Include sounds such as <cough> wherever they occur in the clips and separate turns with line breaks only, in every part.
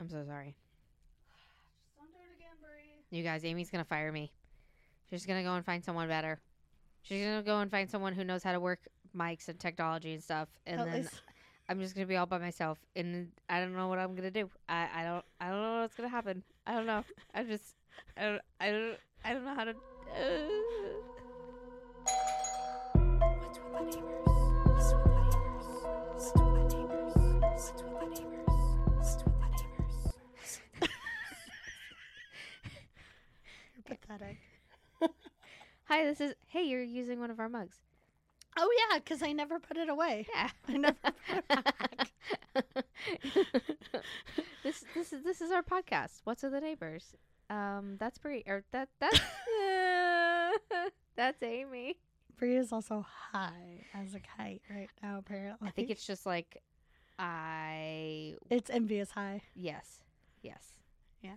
I'm so sorry.
Don't do it again, Brie.
You guys, Amy's gonna fire me. She's gonna go and find someone better. She's gonna go and find someone who knows how to work mics and technology and stuff, and
At
then
least-
I'm just gonna be all by myself, and I don't know what I'm gonna do. I, I don't I don't know what's gonna happen. I don't know. I just I don't I don't I don't know how to. <sighs>
pathetic. <laughs>
Hi, this is. Hey, you're using one of our mugs.
Oh yeah, because I never put it away.
Yeah. <laughs>
I never put it back. <laughs>
this this is this is our podcast. What's with the neighbors? Um, that's Brie or that that's that's Amy.
Brie is also high as a kite right now. Apparently,
I think it's just like I
it's envious high.
yes yes
Yeah.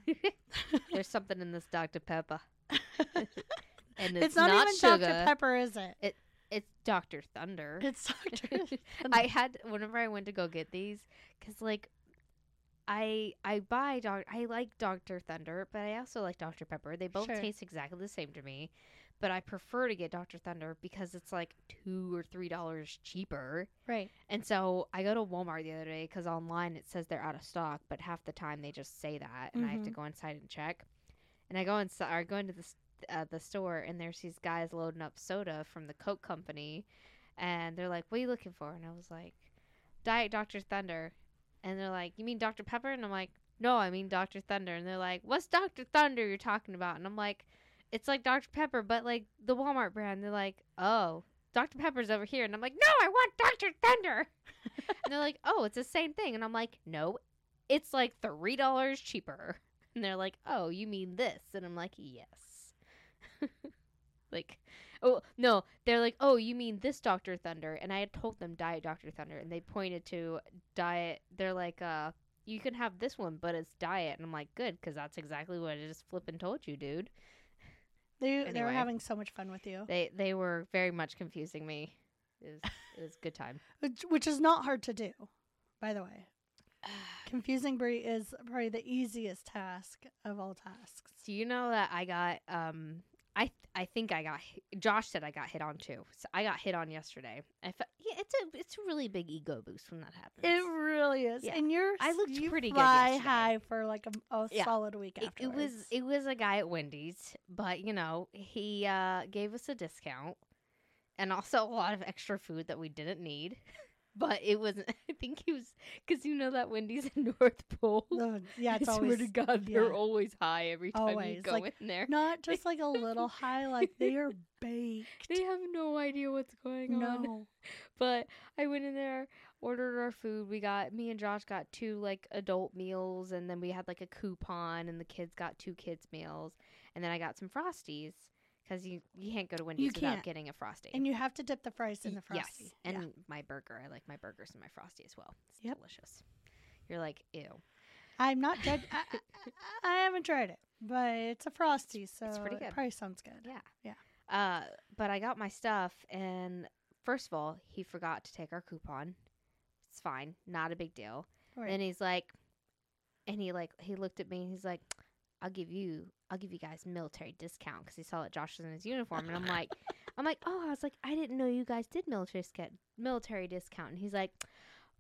There's something in this Dr Pepper, <laughs> and
It's,
it's,
not, even
sugar.
Dr Pepper, is it?
It's Dr Thunder. <laughs>
It's Dr. <laughs> Thunder.
I had whenever I went to go get these, cause like, I I buy doc I like Dr Thunder, but I also like Dr Pepper. They both
Sure.
taste exactly the same to me, but I prefer to get Dr Thunder because it's like two or three dollars cheaper.
right.
And so I go to Walmart the other day because online it says they're out of stock, but half the time they just say that, and I have to
Mhm.
go inside and check. And I go inside, I go into the uh, the store, and there's these guys loading up soda from the Coke company, and they're like, "What are you looking for?" And I was like, "Diet Dr Thunder," and they're like, "You mean Dr Pepper?" And I'm like, "No, I mean Dr Thunder." And they're like, "What's Dr Thunder you're talking about?" And I'm like, "It's like Dr Pepper, but like the Walmart brand." They're like, "Oh." Dr. Pepper's over here. And I'm like, no, I want Dr. Thunder. <laughs> and they're like, oh, it's the same thing. And I'm like, no, it's like $3 cheaper. And they're like, oh, you mean this? And I'm like, yes. <laughs> like, oh, no. They're like, oh, you mean this Dr. Thunder? And I had told them Diet Dr. Thunder. And they pointed to Diet. They're like, uh, you can have this one, but it's diet. And I'm like, good, because that's exactly what I just flipping told you, dude.
They they were having so much fun with you,
They they were very much confusing me. It was, it was a good time. <laughs>
which, which is not hard to do, by the way. <sighs> <sighs> <sighs> Confusing Brie is probably the easiest task of all tasks.
Do you know that I got um I I think I got hi- Josh said I got hit on too. So I got hit on yesterday. I yeah, it's a it's a really big ego boost when that happens.
It really is,
Yeah.
and you're
I looked
you
pretty good
fly
yesterday.
high for like a, a
Yeah.
solid week
it, it was it was a guy at Wendy's, but you know he uh, gave us a discount and also a lot of extra food that we didn't need. <laughs> But it wasn't. <laughs> I think he was because you know that Wendy's <laughs> in North Pole.
Oh, yeah, it's
I
always
swear to God, they're always high every time you go
like,
in there.
not <laughs> just like a little high, like they are baked.
They have no idea what's going on.
No,
But I went in there, ordered our food. We got me and Josh got two like adult meals, and then we had like a coupon, and the kids got two kids meals, and then I got some frosties because you you can't go to Wendy's without
can't.
getting a frosty.
and you have to dip the fries in the frosty.
Yes,
Yeah.
and my burger. I like my burgers and my frosty as well. It's
Yep.
delicious. You're like ew.
I'm not judge. <laughs> I, I, I haven't tried it, but it's a frosty, so
pretty
it probably sounds good.
Yeah.
Yeah.
Uh, but I got my stuff, and first of all, he forgot to take our coupon. It's fine, not a big deal.
Right.
And he's like, and he like he looked at me and he's like, "I'll give you, I'll give you guys military discount because he saw that Josh was in his uniform." And I'm like, <laughs> I'm like, oh, I was like, I didn't know you guys did military discount, military discount. And he's like,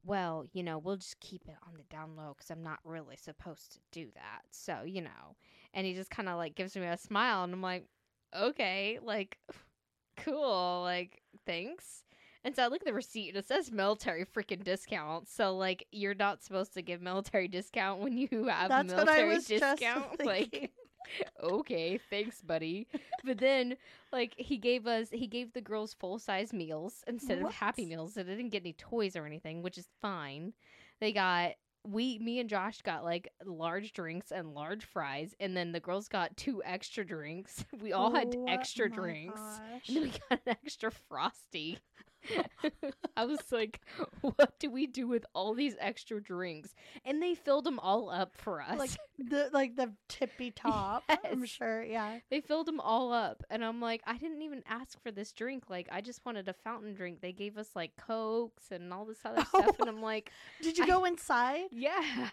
well, you know, we'll just keep it on the down low because I'm not really supposed to do that. So you know, and he just kind of like gives me a smile, and I'm like, okay, like, <laughs> cool, like, thanks. And so I look at the receipt and it says military freaking discount. So like you're not supposed to give military discount when you have
That's
military discount. <laughs> like <laughs> okay, thanks, buddy. But then like he gave us he gave the girls full size meals instead of happy meals. So they didn't get any toys or anything, which is fine. They got we me and Josh got like large drinks and large fries, and then the girls got two extra drinks. <laughs> We all had
Oh
extra drinks.
gosh.
And then we got an extra frosty. <laughs> <laughs> I was like, what do we do with all these extra drinks? And they filled them all up for us.
Like <laughs> the like the tippy top. I'm sure. Yeah.
they filled them all up. And I'm like, I didn't even ask for this drink. Like, I just wanted a fountain drink. They gave us like Cokes and all this other <laughs> stuff. And I'm like,
Did you go inside?
yeah.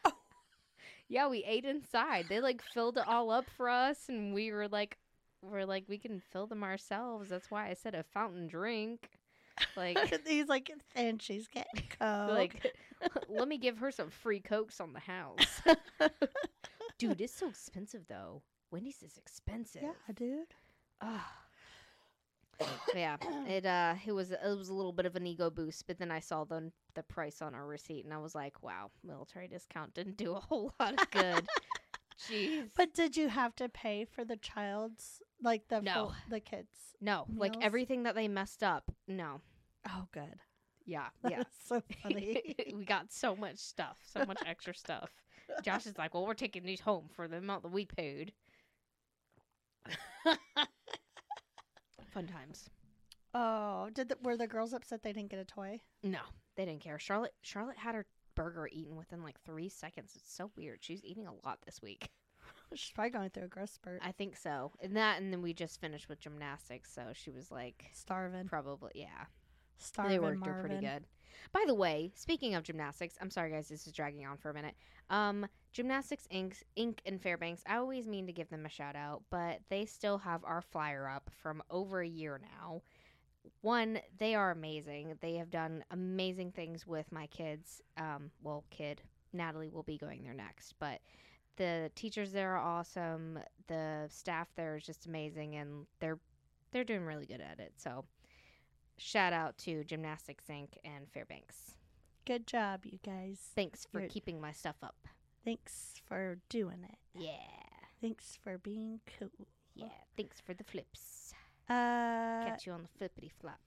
Yeah, we ate inside. They like filled it all up for us, and we were like, we're like, we can fill them ourselves. That's why I said a fountain drink. <laughs> Like,
He's like, and she's getting <laughs> coke.
like, <laughs> let me give her some free cokes on the house. Dude, it's so expensive though. Wendy's is expensive.
yeah, dude.
Ugh. yeah, it uh, it was it was a little bit of an ego boost, but then I saw the the price on our receipt, and I was like, wow, military discount didn't do a whole lot of good. Jeez.
But did you have to pay for the child's like the
No.
full, the kids?
no, like everything that they messed up. No.
Oh, good.
Yeah, <laughs>
That's
yeah.
so funny. <laughs>
we got so much stuff, so much <laughs> extra stuff. Josh is like, well, we're taking these home for the amount that we paid. Fun times.
oh, did the, were the girls upset they didn't get a toy?
No, they didn't care. Charlotte Charlotte had her burger eaten within like three seconds. It's so weird. She's eating a lot this week.
She's probably going through a growth spurt.
I think so. And that, and then we just finished with gymnastics, so she was like,
Starving.
probably, yeah.
Starving.
they worked her pretty good. By the way, speaking of gymnastics, I'm sorry guys, this is dragging on for a minute. Um, Gymnastics Inc. Inc. and Fairbanks. I always mean to give them a shout out, but they still have our flyer up from over a year now. One, they are amazing. They have done amazing things with my kids. Um, well, kid Natalie will be going there next, but the teachers there are awesome. The staff there is just amazing, and they're they're doing really good at it. So shout out to Gymnastics Inc. and Fairbanks.
Good job, you guys.
Thanks for
You're-
keeping my stuff up.
Thanks for doing it.
Yeah.
Thanks for being cool.
Yeah. Thanks for the flips.
Uh,
Catch you on the flippity flap.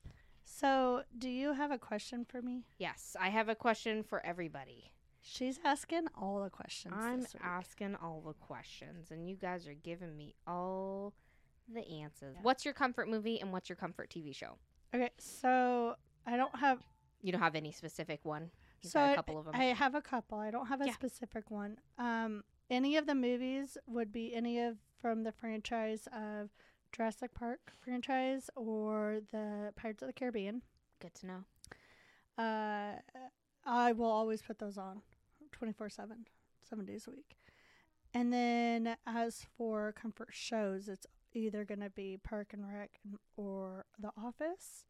so do you have a question for me?
Yes, I have a question for everybody.
She's asking all the questions.
I'm asking all the questions, and you guys are giving me all the answers.
Yeah.
What's your comfort movie and what's your comfort TV show?
Okay, so I don't have.
You don't have any specific one. You've
so I-
a couple of them.
I have a couple. I don't have a
Yeah.
specific one. Um, any of the movies would be any of from the franchise of Jurassic Park franchise or the Pirates of the Caribbean.
Good to know.
Uh, I will always put those on 24 7, seven days a week. And then as for comfort shows, it's either going to be Park and Rec or The Office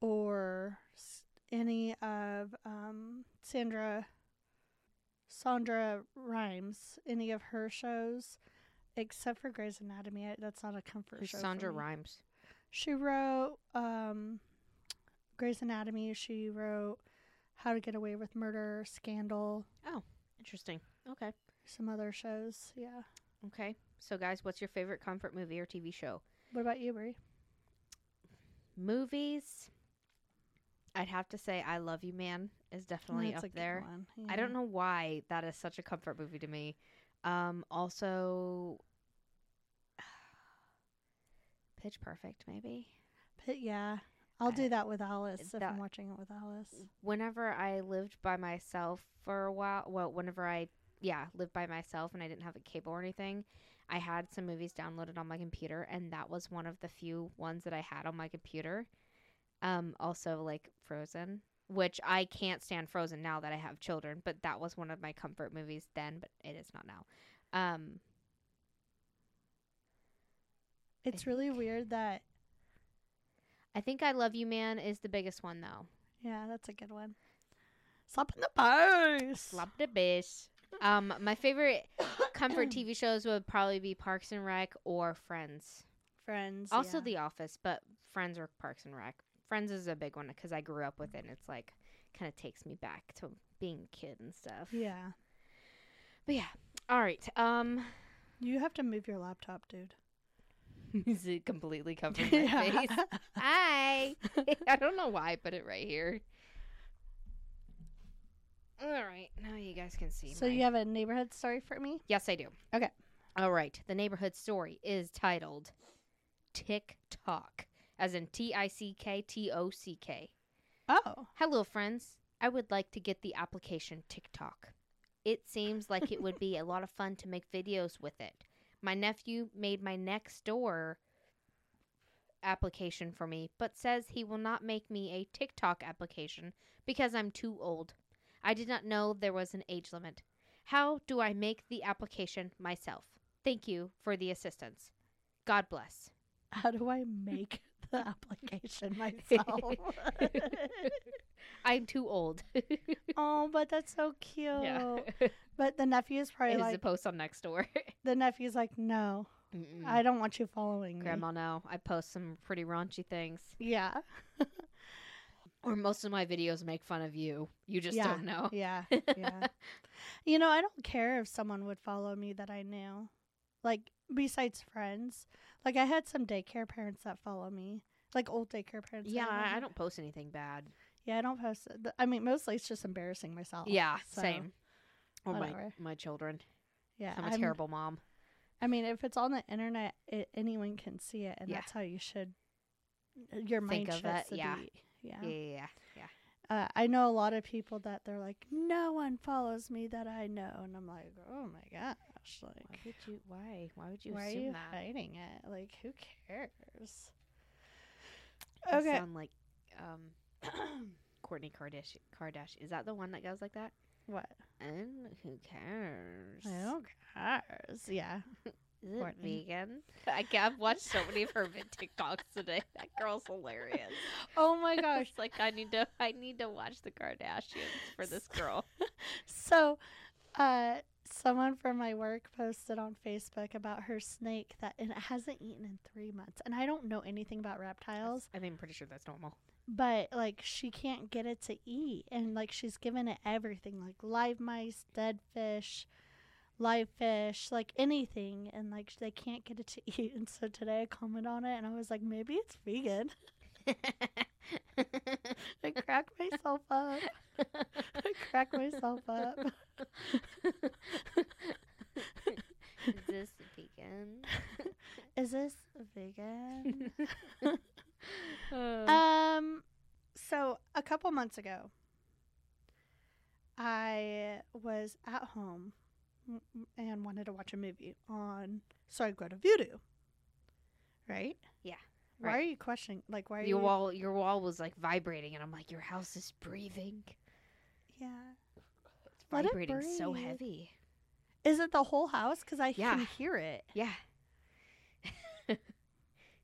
or any of um, Sandra, Sandra Rhimes, any of her shows, except for Grey's Anatomy. I- That's not a comfort
Who's
show.
Sandra
me.
Rhimes?
She wrote um, Grey's Anatomy. She wrote How to Get Away with Murder, Scandal, Oh,
Interesting. Okay.
some other shows. Yeah.
Okay. So, guys, what's your favorite comfort movie or TV show?
What about you, Brie?
Movies. I'd have to say, I Love You, Man is definitely
That's
up there.
one.
I don't know why that is such a comfort movie to me. Um, also, <sighs> Pitch Perfect, maybe.
But yeah. I'll do that with Alice if I'm watching it with Alice.
Whenever I lived by myself for a while, well, whenever I, yeah, lived by myself and I didn't have a cable or anything, I had some movies downloaded on my computer, and that was one of the few ones that I had on my computer. Um, also, like Frozen, which I can't stand Frozen now that I have children, but that was one of my comfort movies then, but it is not now. Um,
It's really weird that,
I think I Love You Man is the biggest one though.
yeah, that's a good one. Slap in the face.
Slap the bish. Um, my favorite comfort TV <coughs> shows would probably be Parks and Rec or Friends.
Friends.
Also
yeah.
The Office, but Friends or Parks and Rec. Friends is a big one because I grew up with it. and It's like kind of takes me back to being a kid and stuff.
Yeah.
But yeah. All right. Um,
You have to move your laptop, dude. <laughs>
is it completely covered my face? Hi. <laughs> I don't know why I put it right here. All right. Now you guys can see.
so
my-
you have a neighborhood story for me?
Yes, I do.
Okay.
All right. The neighborhood story is titled TikTok, as in T I C K T O C K.
Oh.
Hello, friends. I would like to get the application TikTok. It seems like it would be a lot of fun to make videos with it. My nephew made my next door application for me, but says he will not make me a TikTok application because I'm too old. I did not know there was an age limit. How do I make the application myself? Thank you for the assistance. God bless.
How do I make the application <laughs> myself? <laughs>
I'm too old. <laughs>
oh, but that's so cute.
yeah.
But the nephew is probably
Is
like
a post on next door.
the nephew's like, no,
Mm-mm.
I don't want you following me.
Grandma, no. I post some pretty raunchy things.
Yeah,
Or most of my videos make fun of you. You just
Yeah.
don't know.
yeah, yeah. you know, I don't care if someone would follow me that I knew, like besides friends. Like I had some daycare parents that follow me, like old daycare parents.
Yeah,
I
I don't post anything bad.
Yeah, I don't post. It. I mean, mostly it's just embarrassing myself.
Yeah,
so,
same. Or my,
whatever.
my children.
Yeah,
I'm a
I'm-
terrible mom.
I mean, if it's on the internet, it, anyone can see it, and
Yeah.
that's how you should. Your
Think
mind
of it, yeah.
be. Yeah.
Yeah, yeah, yeah.
Uh, I know a lot of people that they're like, no one follows me that I know, and I'm like, oh my gosh,
Why
like,
would you? Why? Why would you
why are you
that?
hiding it? Like, who cares? Okay.
sound like um, <clears throat> Kourtney Kardashian. Kardashian. Is that the one that goes like that?
What?
And who cares?
Who cares? Yeah. <laughs>
Is it
Kourtney.
vegan? <laughs> I I've watched so many of her TikToks today. <laughs> That girl's hilarious.
Oh my gosh.
Like I need to I need to watch the Kardashians for this girl.
So, uh, someone from my work posted on Facebook about her snake that and it hasn't eaten in three months, and I don't know anything about reptiles,
I think I'm pretty sure that's normal.
but like she can't get it to eat, and like she's given it everything, like live mice, dead fish, live fish, like anything, and like they can't get it to <laughs> eat. And so today I commented on it, and I was like, maybe it's vegan. <laughs> <laughs> I cracked myself up. I cracked myself up.
Is this vegan? <laughs>
Is this vegan?
Uh, <laughs>
um, so a couple months ago, I was at home and wanted to watch a movie on. So I go to Vudu. Right?
Yeah,
Why
right.
are you questioning? Like, why are
your
you?
wall your wall was like vibrating and I'm like, Your house is breathing.
Yeah.
It's
Let it
vibrating so heavy.
Is it the whole house? Because I
Yeah.
can hear it.
Yeah. <laughs>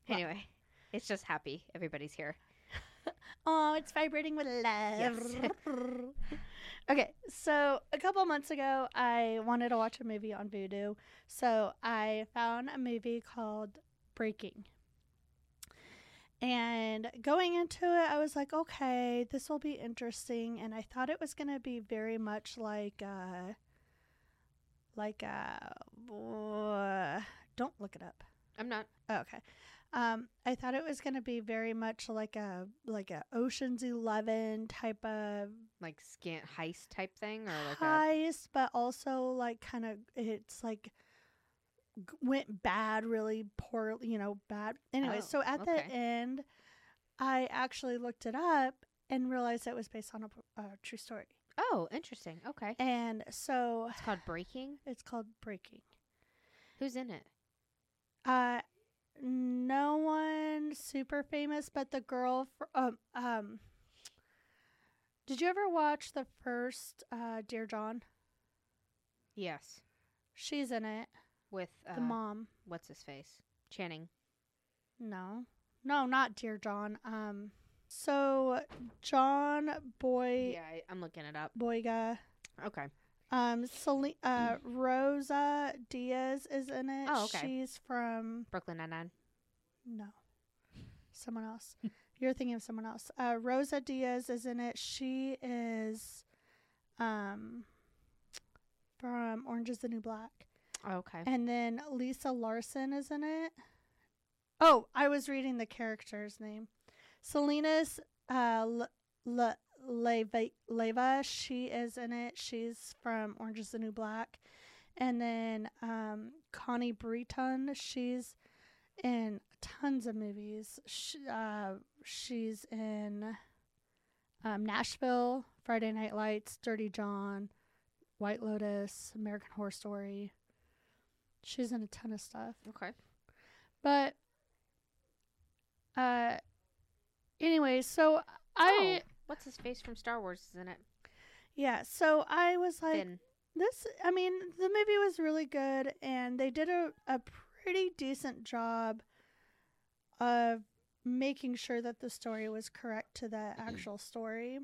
anyway, it's just happy. Everybody's here. <laughs>
Oh, it's vibrating with love.
Yes. <laughs>
okay, so a couple months ago, I wanted to watch a movie on Vudu. So I found a movie called Breaking. And going into it, I was like, okay, this will be interesting. And I thought it was going to be very much like, uh, like, uh, uh, <sighs> don't look it up.
I'm not
Oh, okay. Um, I thought it was going to be very much like a like a Ocean's Eleven type of
like scant heist type thing or like a
heist, but also like kind of it's like went bad, really poor, you know, bad. Anyway,
Oh,
so at the end, I actually looked it up and realized it was based on a true story.
Oh, interesting. Okay.
And so
It's called Breaking. <sighs>
it's called Breaking.
Who's in it?
Uh, no one super famous, but the girl. Fr- um, um. Did you ever watch the first uh, Dear John?
Yes.
She's in it.
With uh,
The mom.
what's his face? Channing.
No, no, not Dear John. Um. So John Boy
Yeah, I, I'm looking it up.
Boyega.
Okay.
Um. Celine, uh, Rosa Diaz is in it.
Oh, okay.
She's from
Brooklyn Nine Nine.
No. Someone else. You're thinking of someone else. Uh, Rosa Diaz is in it. She is um from Orange is the New Black.
Okay.
And then Lisa Larson is in it. Oh, I was reading the character's name. Selena's uh L- L- Leyva, Leyva, she is in it. She's from Orange is the New Black. And then um Connie Britton, she's in tons of movies. Sh uh, she's in um, Nashville, Friday Night Lights, Dirty John, White Lotus, American Horror Story. She's in a ton of stuff.
Okay.
But uh anyway, so I
oh, what's his face from Star Wars is in it?
yeah, so I was like
Finn.
this i mean the movie was really good and they did a, a pretty decent job of making sure that the story was correct to the actual story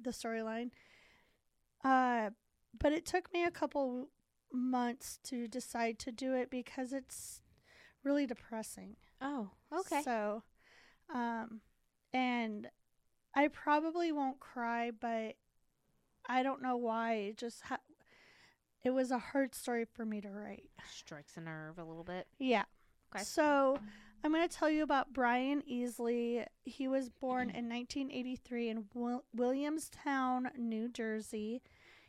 the storyline uh but it took me a couple months to decide to do it because it's really depressing.
Oh, okay.
so um and i probably won't cry but i don't know why. It just ha- it was a hard story for me to write.
Strikes a nerve a little bit.
yeah.
Okay.
so i'm going to tell you about brian easley. He was born in 1983 in Wil- williamstown new jersey.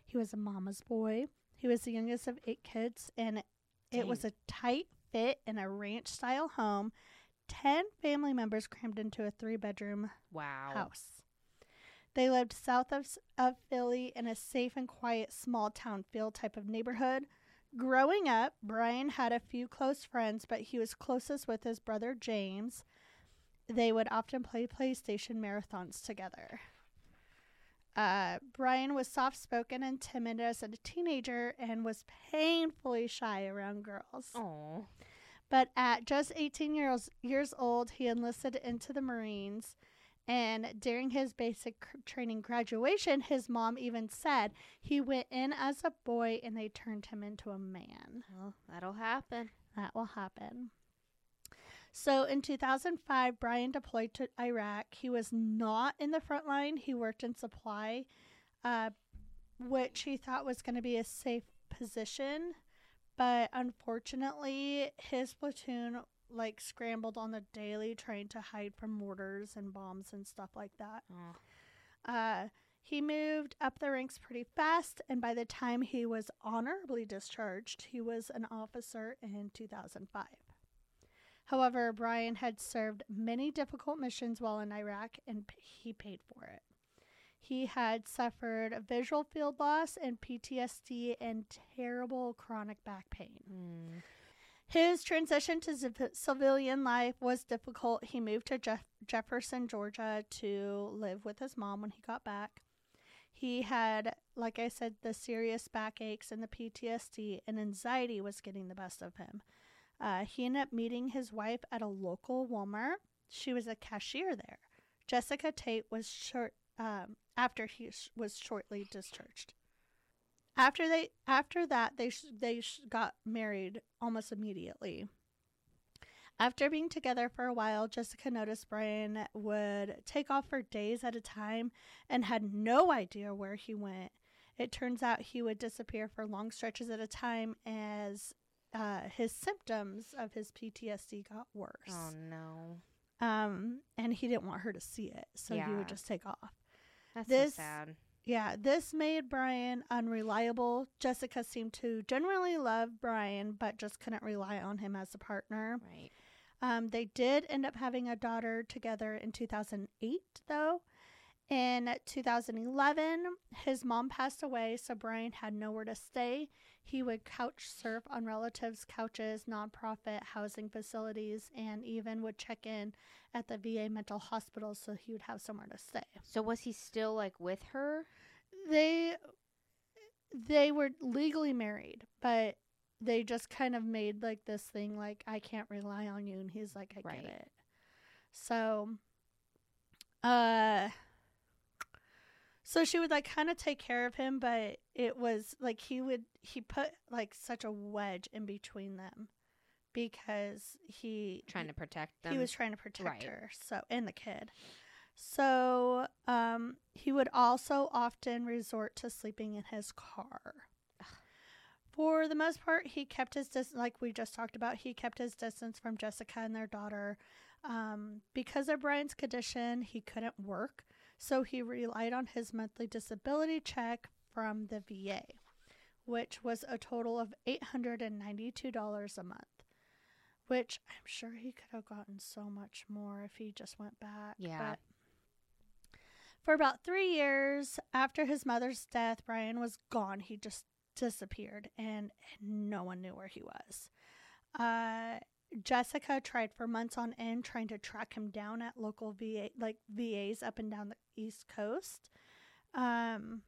He was a mama's boy he was the youngest of eight kids and it was a tight fit in a ranch style home 10 family members crammed into a three bedroom
Wow.
house. They lived south of, of Philly in a safe and quiet small town feel type of neighborhood. Growing up, Brian had a few close friends, but he was closest with his brother James. They would often play PlayStation marathons together. Uh, Brian was soft spoken and timid as a teenager and was painfully shy around girls.
Oh.
But at just 18 years, years old, he enlisted into the Marines. And during his basic training graduation, his mom even said he went in as a boy and they turned him into a man.
Well, that'll happen.
That will happen. So in 2005, Brian deployed to Iraq. He was not in the front line, he worked in supply, uh, which he thought was going to be a safe position. But unfortunately, his platoon like scrambled on the daily trying to hide from mortars and bombs and stuff like that.
Oh.
Uh, he moved up the ranks pretty fast, and by the time he was honorably discharged, he was an officer in 2005. However, Brian had served many difficult missions while in Iraq, and he paid for it. He had suffered visual field loss and PTSD and terrible chronic back pain.
Hmm.
His transition to civ- civilian life was difficult. He moved to Jeff- Jefferson, Georgia to live with his mom when he got back. He had, like I said, the serious backaches and the PTSD, and anxiety was getting the best of him. Uh, he ended up meeting his wife at a local Walmart. She was a cashier there. Jessica Tate was short um, after he sh- was shortly discharged. After they after that they sh- they sh- got married almost immediately. After being together for a while, Jessica noticed Brian would take off for days at a time and had no idea where he went. It turns out he would disappear for long stretches at a time as uh, his symptoms of his PTSD got worse.
Oh no.
Um, and he didn't want her to see it, so he would just take off.
That's
This-
so sad.
Yeah, this made Brian unreliable. Jessica seemed to genuinely love Brian, but just couldn't rely on him as a partner.
Right.
Um, they did end up having a daughter together in 2008, though. In 2011, his mom passed away, so Brian had nowhere to stay. He would couch surf on relatives' couches, nonprofit housing facilities, and even would check in at the VA mental hospital so he would have somewhere to stay.
So was he still like with her?
they they were legally married, but they just kind of made like this thing like I can't rely on you and he's like I
Right.
get it. So uh so she would like kind of take care of him, but it was like he would he put like such a wedge in between them because he
Trying to protect them.
he was trying to protect
Right.
her so and the kid. So um he would also often resort to sleeping in his car. For the most part he kept his distance like we just talked about he kept his distance from jessica and their daughter. Um, because of brian's condition he couldn't work so he relied on his monthly disability check from the va which was a total of $892 a month which I'm sure he could have gotten so much more if he just went back.
Yeah.
But for about three years after his mother's death, Brian was gone. He just disappeared and no one knew where he was. Uh, Jessica tried for months on end trying to track him down at local VA, like VAs up and down the East Coast. Um,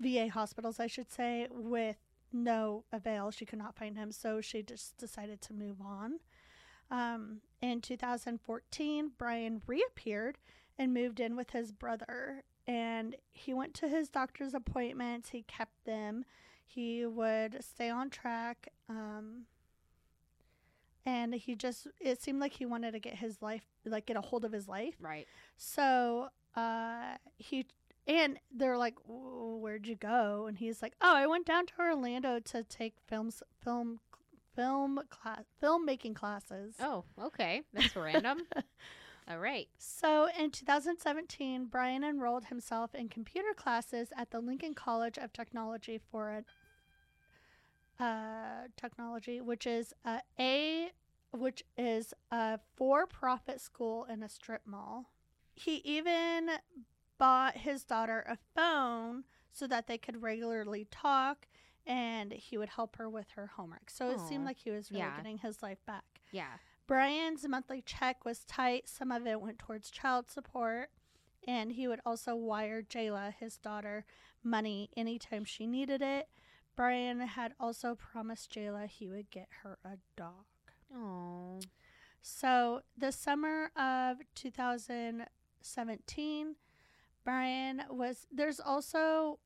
VA hospitals, I should say, with no avail. She could not find him, so she just decided to move on. Um, in 2014, Brian reappeared and moved in with his brother. And he went to his doctor's appointments, he kept them, he would stay on track. Um, and he just, it seemed like he wanted to get his life, like get a hold of his life.
Right.
So uh, he and they're like, "Where'd you go?" And he's like, "Oh, I went down to Orlando to take films, film, film class, filmmaking classes."
Oh, okay. That's <laughs> random. All right.
So in 2017, Brian enrolled himself in computer classes at the Lincoln College of Technology for a uh, technology, which is a, a which is a for-profit school in a strip mall. He even bought his daughter a phone so that they could regularly talk and he would help her with her homework. So it seemed like he was really
Yeah.
getting his life back.
Yeah.
Brian's monthly check was tight. Some of it went towards child support. And he would also wire Jayla, his daughter, money anytime she needed it. Brian had also promised Jayla he would get her a dog.
Oh.
So, the summer of 2017, Brian was. There's also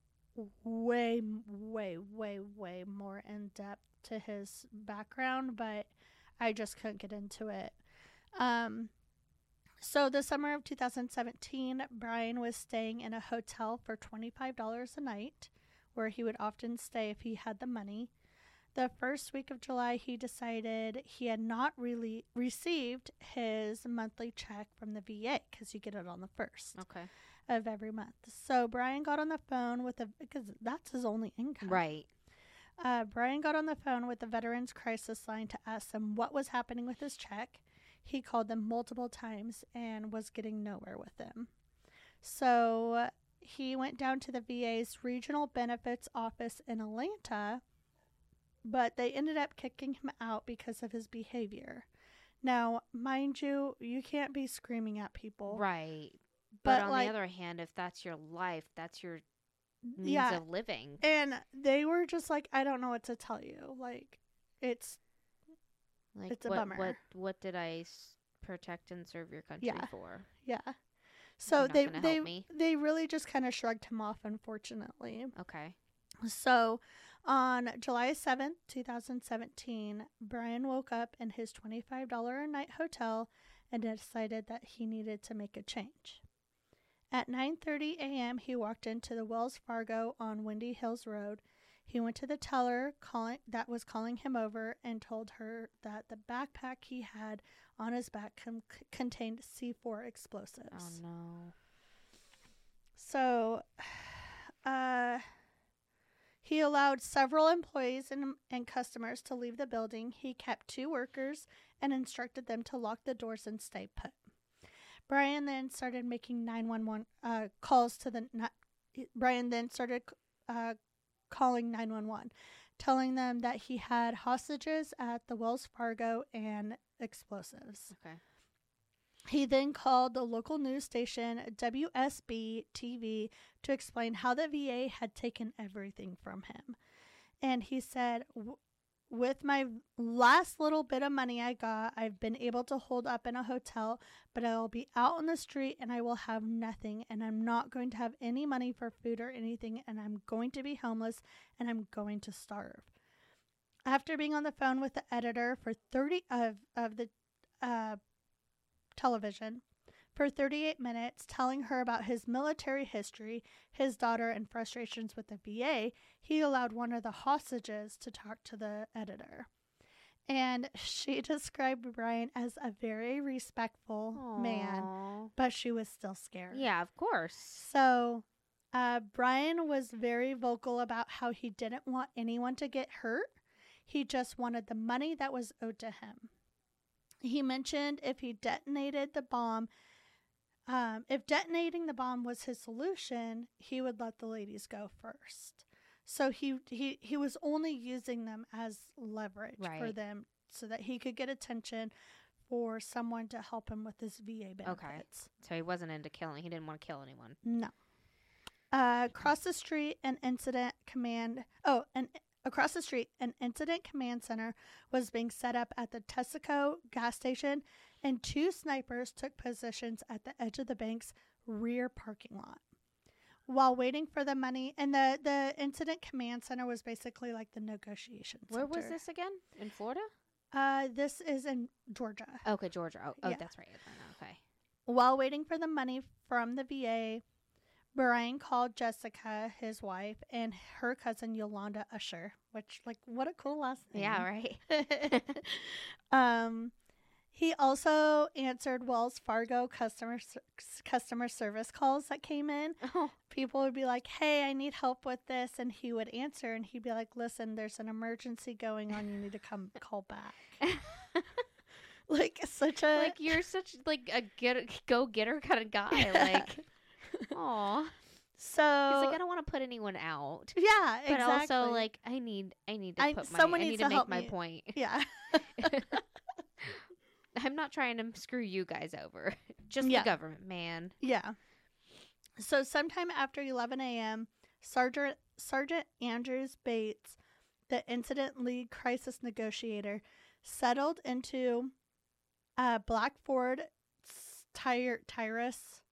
way, way, way, way more in depth to his background, but I just couldn't get into it. Um, so, the summer of 2017, Brian was staying in a hotel for $25 a night, where he would often stay if he had the money. The first week of July, he decided he had not really received his monthly check from the VA because you get it on the first
Okay.
of every month. So Brian got on the phone with a because that's his only income.
Right.
Uh, Brian got on the phone with the Veterans Crisis Line to ask them what was happening with his check. He called them multiple times and was getting nowhere with them. So he went down to the VA's regional benefits office in Atlanta, but they ended up kicking him out because of his behavior. Now, mind you, you can't be screaming at people.
Right. But,
But,
on
like-
the other hand, if that's your life, that's your means
Yeah.
of living.
And they were just like, I don't know what to tell you. Like, it's
Like
It's a
what,
bummer.
What what did I s- protect and serve your country
Yeah.
for?
Yeah. So they they they really just kind of shrugged him off unfortunately.
Okay.
So on July 7th, 2017, Brian woke up in his $25 a night hotel and decided that he needed to make a change. At 9:30 a.m., he walked into the Wells Fargo on Windy Hills Road. He went to the teller calling that was calling him over and told her that the backpack he had on his back com- contained C4 explosives.
Oh no.
So, <sighs> uh, he allowed several employees and, and customers to leave the building. He kept two workers and instructed them to lock the doors and stay put. Brian then started making 911 uh, calls to the. Brian then started uh, calling 911, telling them that he had hostages at the Wells Fargo and explosives.
Okay.
He then called the local news station WSB TV to explain how the VA had taken everything from him. And he said, "W- With my last little bit of money I got, I've been able to hold up in a hotel, but I will be out on the street and I will have nothing. And I'm not going to have any money for food or anything. And I'm going to be homeless and I'm going to starve. After being on the phone with the editor for 30 of, of the uh, television for 38 minutes, telling her about his military history, his daughter, and frustrations with the VA, he allowed one of the hostages to talk to the editor. And she <laughs> described Brian as a very respectful man, but she was still scared.
Yeah, of course.
So, uh, Brian was very vocal about how he didn't want anyone to get hurt. He just wanted the money that was owed to him. He mentioned if he detonated the bomb, um, if detonating the bomb was his solution, he would let the ladies go first. So he he he was only using them as leverage for them so that he could get attention for someone to help him with his VA benefits.
So he wasn't into killing. He didn't want to kill anyone.
No. Uh, across the street, an incident command. Oh, and across the street, an incident command center was being set up at the Texaco gas station, and two snipers took positions at the edge of the bank's rear parking lot. While waiting for the money, and the, the incident command center was basically like the negotiation
Where was
center.
this again? In Florida?
Uh, this is in Georgia.
Okay, Georgia. Oh, oh
Yeah.
that's right. Okay.
While waiting for the money from the VA, Brian called Jessica, his wife, and her cousin Yolanda Usher, which, like, what a cool last name.
Yeah, right. <laughs>
um, he also answered Wells Fargo customer customer service calls that came in.
Oh,
People would be like, "Hey, I need help with this," and he would answer, and he'd be like, "Listen, there's an emergency going on. You need to come call back." <laughs> like such a
like you're such like a get go getter kind of guy. Like, <laughs> aw.
so.
He's like, I don't want to put anyone out,
yeah,
but
exactly.
also like, I need, I need to
I-
put my, I need to, make my
me.
point.
yeah, <laughs>
I'm not trying to screw you guys over. <laughs> Just
Yeah.
the government, man.
yeah. So sometime after 11 a.m., Sergeant Sergeant Andrews Bates, the incident lead crisis negotiator, settled into a black Ford Tyr Tyrus,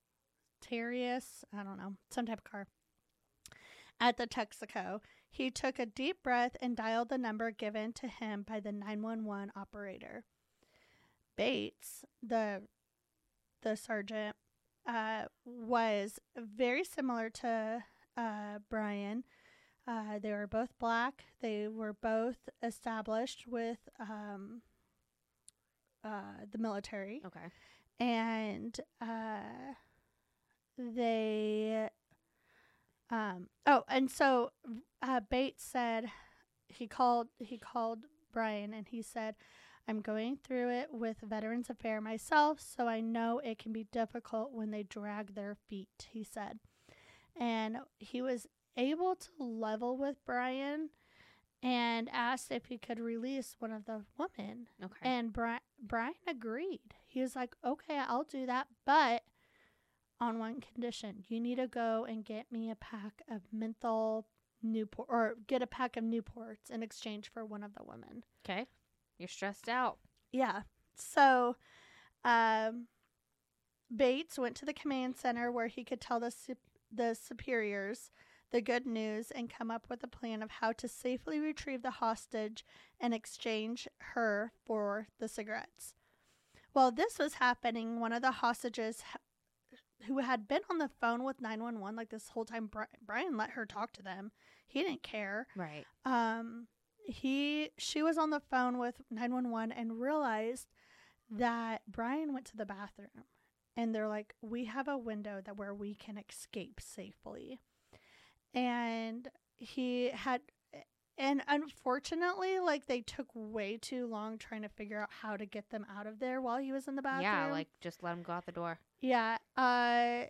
Tyrus, I don't know, some type of car. At the Texaco, he took a deep breath and dialed the number given to him by the 911 operator. Bates, the the sergeant, uh, was very similar to uh, Brian. Uh, they were both black. They were both established with um, uh, the military,
Okay.
and uh, they. Um, oh, and so uh, Bates said he called he called Brian and he said, "I'm going through it with Veterans Affair myself, so I know it can be difficult when they drag their feet." He said, and he was able to level with Brian and asked if he could release one of the women.
Okay.
And Bri- Brian agreed. He was like, okay, I'll do that, but on one condition. You need to go and get me a pack of menthol Newport, or get a pack of Newports in exchange for one of the women.
okay. You're stressed out.
Yeah. So, um, Bates went to the command center where he could tell the sup- the superiors the good news and come up with a plan of how to safely retrieve the hostage and exchange her for the cigarettes. While this was happening, one of the hostages who had been on the phone with 911 like this whole time Brian let her talk to them. He didn't care
Right.
um he she was on the phone with 911 and realized that Brian went to the bathroom and they're like we have a window that where we can escape safely and he had and unfortunately like they took way too long trying to figure out how to get them out of there while he was in the bathroom
Yeah, like just let him go out the door.
yeah, uh,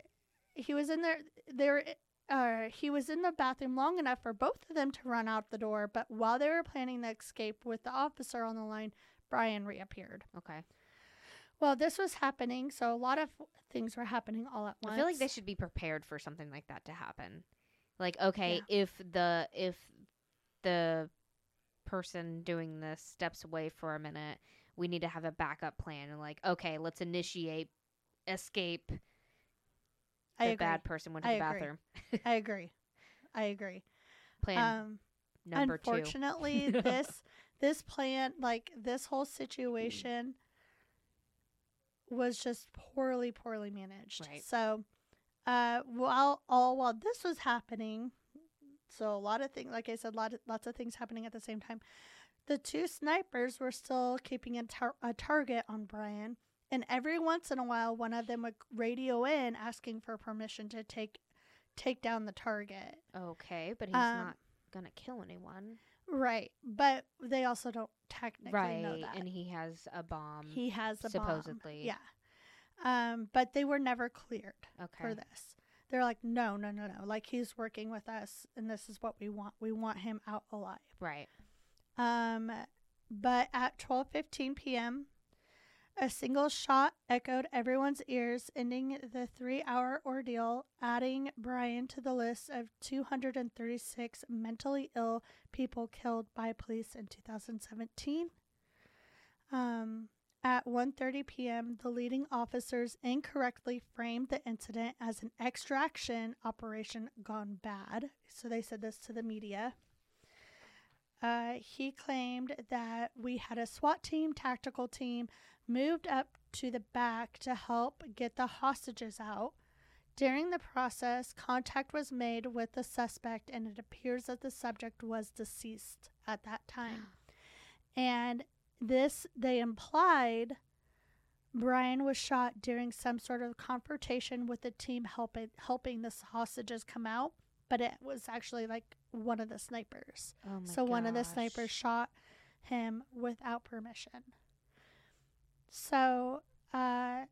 he was in there. there. Uh, he was in the bathroom long enough for both of them to run out the door. But while they were planning the escape with the officer on the line, Brian reappeared.
Okay.
Well, this was happening, so a lot of things were happening all at once.
I feel like they should be prepared for something like that to happen. Like, okay, if the if the person doing this steps away for a minute, we need to have a backup plan. And like, okay, let's initiate escape.
I
the
agree.
bad person went to
I
the
agree.
bathroom. <laughs>
I agree. I agree.
Plan
um,
number two.
unfortunately, <laughs> this this plan, like this whole situation, was just poorly, poorly managed.
Right.
So, uh, while all while this was happening, so a lot of things, like I said, lot of, lots of things happening at the same time. The two snipers were still keeping a, tar- a target on Brian, and every once in a while, one of them would radio in asking for permission to take take down the target.
Okay, but he's
Um,
not gonna kill anyone.
Right, but they also don't technically
Right,
know that
and he has a bomb.
he has a bomb.
supposedly.
Yeah, um, but they were never cleared
okay.
for this. They're like, no, no, no, no. Like he's working with us, and this is what we want. We want him out alive.
Right.
Um, but at twelve fifteen p.m., A single shot echoed everyone's ears, ending the three hour ordeal, adding Brian to the list of 236 mentally ill people killed by police in 2017. Um, at 1:30 p.m., the leading officers incorrectly framed the incident as an extraction operation gone bad. So they said this to the media. Uh, he claimed that we had a SWAT team, tactical team, moved up to the back to help get the hostages out. During the process, contact was made with the suspect, and it appears that the subject was deceased at that time. <gasps> And this, they implied Brian was shot during some sort of confrontation with the team helping helping the hostages come out, but it was actually like one of the snipers.
Oh
So one of the snipers shot him without permission. So, uh,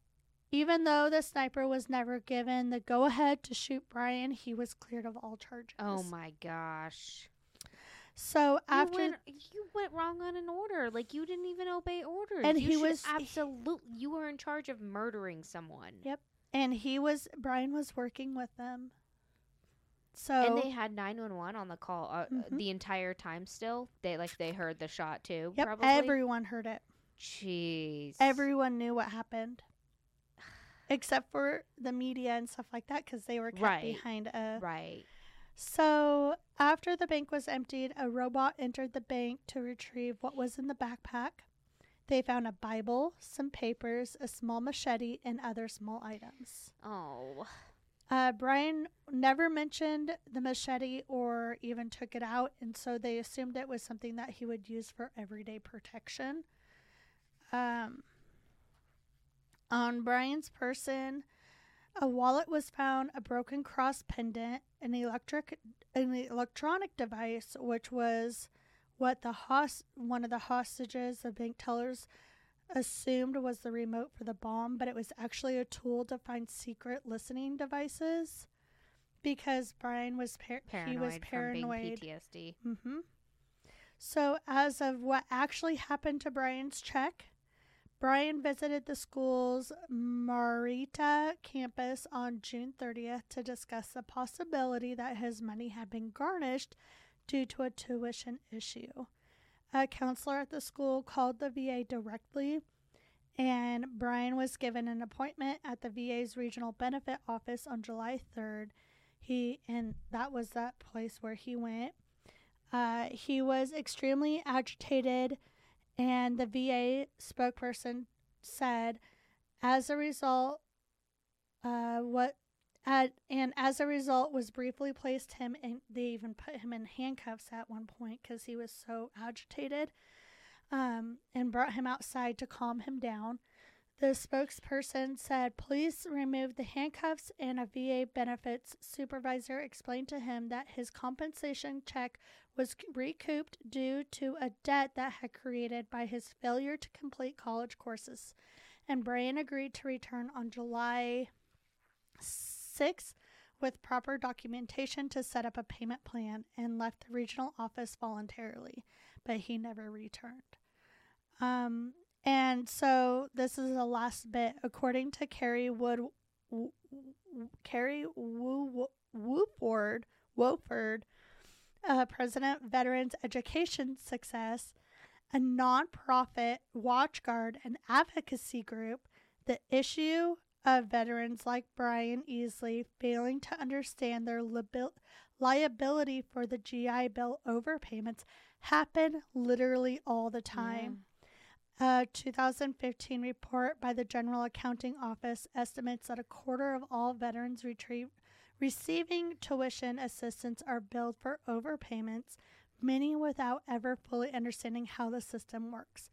even though the sniper was never given the go ahead to shoot Brian, he was cleared of all charges.
Oh my gosh.
So after
you went, you went wrong on an order. Like you didn't even obey orders.
And
You
he was-
absolute. You were in charge of murdering someone.
Yep. and he was Brian was working with them. So
And they had nine one one on the call uh,
Mhm.
the entire time. Still, they like they heard the shot too.
yep,
Probably.
everyone heard it.
Jeez.
Everyone knew what happened. Except for the media and stuff like that because they were kept
Right.
behind a
Right.
So, after the bank was emptied, a robot entered the bank to retrieve what was in the backpack. They found a Bible, some papers, a small machete, and other small items.
Oh.
Uh, Brian never mentioned the machete or even took it out, and so they assumed it was something that he would use for everyday protection. Um, on Brian's person, a wallet was found, a broken cross pendant, an electric, an electronic device, which was what the host, one of the hostages, the bank tellers, assumed was the remote for the bomb, but it was actually a tool to find secret listening devices because Brian was par-
Paranoid,
he was paranoid.
being PTSD.
Mm-hmm. So, as of what actually happened to Brian's check, Brian visited the school's Marietta campus on June 30th to discuss the possibility that his money had been garnished due to a tuition issue. A counselor at the school called the VA directly, and Brian was given an appointment at the VA's regional benefit office on July 3rd. He and that was that place where he went. Uh, he was extremely agitated, and the VA spokesperson said, as a result, uh, what, and as a result, was briefly placed him in. They even put him in handcuffs at one point because he was so agitated, um, and brought him outside to calm him down. The spokesperson said, Please remove the handcuffs, and a VA benefits supervisor explained to him that his compensation check was recouped due to a debt that had created by his failure to complete college courses. And Brian agreed to return on July 6th with proper documentation to set up a payment plan and left the regional office voluntarily, but he never returned. Um, and so this is the last bit. According to Carrie Wood, w- w- Carrie Woo, Wooford, Wofford, uh, President Veterans Education Success, a nonprofit watchguard and advocacy group, the issue of veterans like Brian Easley failing to understand their liabil- liability for the GI Bill overpayments happen literally all the time. A 2015 report by the General Accounting Office estimates that a quarter of all veterans retrieve, receiving tuition assistance are billed for overpayments, many without ever fully understanding how the system works.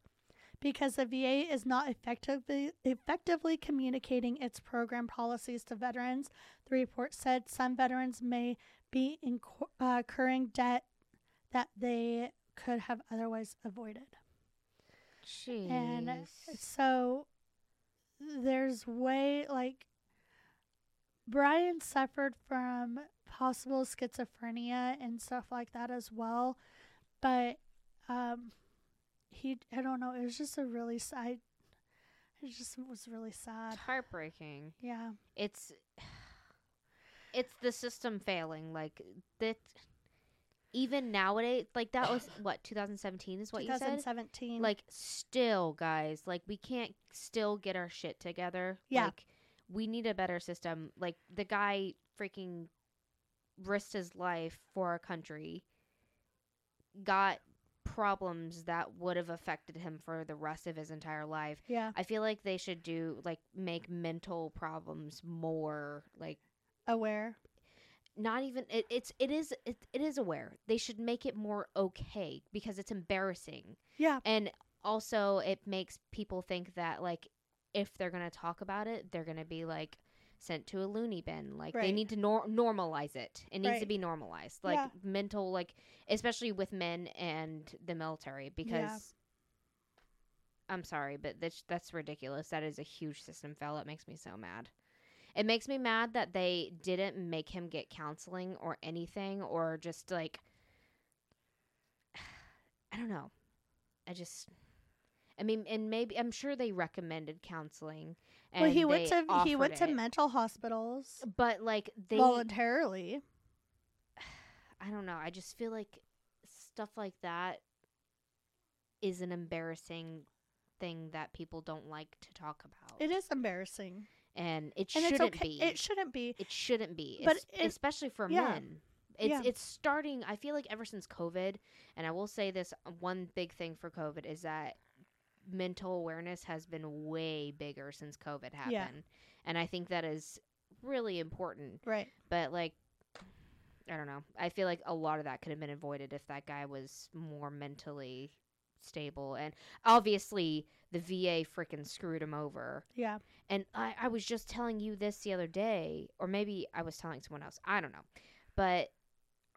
Because the VA is not effectively effectively communicating its program policies to veterans, the report said some veterans may be uh, incurring debt that they could have otherwise avoided.
Jeez.
And so there's way like Brian suffered from possible schizophrenia and stuff like that as well. But um he I don't know, it was just a really sad, It just was really sad.
It's heartbreaking.
Yeah.
It's it's the system failing. Like that. Even nowadays, like that was <coughs> what 2017 is what you said.
2017.
Like still, guys, like we can't still get our shit together.
Yeah.
Like we need a better system. Like the guy freaking risked his life for our country. Got problems that would have affected him for the rest of his entire life.
yeah.
I feel like they should do like make mental problems more like
Aware.
not even it, it's it is it, it is aware. They should make it more okay because it's embarrassing.
Yeah.
And also it makes people think that like if they're going to talk about it, they're going to be like sent to a loony bin. Like they need to nor- normalize it. It needs to be normalized. Like
Yeah.
mental like especially with men and the military because I'm sorry, but that's that's ridiculous. That is a huge system fail. It makes me so mad. It makes me mad that they didn't make him get counseling or anything or just like <sighs> I don't know. I just I mean, and maybe I'm sure they recommended counseling. And
well, he went to he went to
it,
mental hospitals
but like they,
voluntarily. <sighs>
I don't know. I just feel like stuff like that is an embarrassing thing that people don't like to talk about,
It is embarrassing,
and it
and
shouldn't
okay.
be.
It shouldn't be.
It shouldn't be,
But
es-
it-
especially for
yeah.
men. It's
Yeah.
it's starting. I feel like ever since COVID, and I will say this: uh, one big thing for COVID is that mental awareness has been way bigger since COVID happened,
Yeah.
and I think that is really important.
Right.
But like, I don't know. I feel like a lot of that could have been avoided if that guy was more mentally stable. And obviously, the VA freaking screwed him over.
Yeah.
And I, I was just telling you this the other day, or maybe I was telling someone else. I don't know. But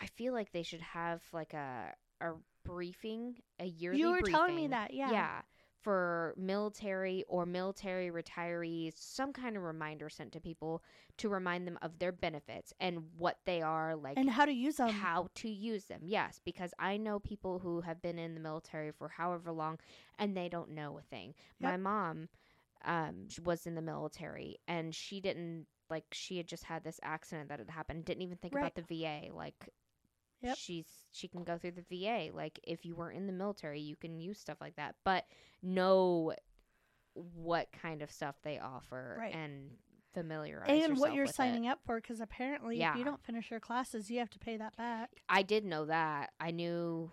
I feel like they should have like a a briefing, a yearly
You were telling me that. Yeah.
Yeah. For military or military retirees, some kind of reminder sent to people to remind them of their benefits and what they are, like
And how to use them.
how to use them. Yes, because I know people who have been in the military for however long and they don't know a thing. My mom um was in the military and she didn't like she had just had this accident that had happened, didn't even think
Right.
about the VA like
Yep.
she's she can go through the VA like if you were in the military you can use stuff like that but know what kind of stuff they offer
Right.
and familiarize
and what you're
with it.
signing up for, because apparently, if you don't finish your classes, you have to pay that back.
I did know that. I knew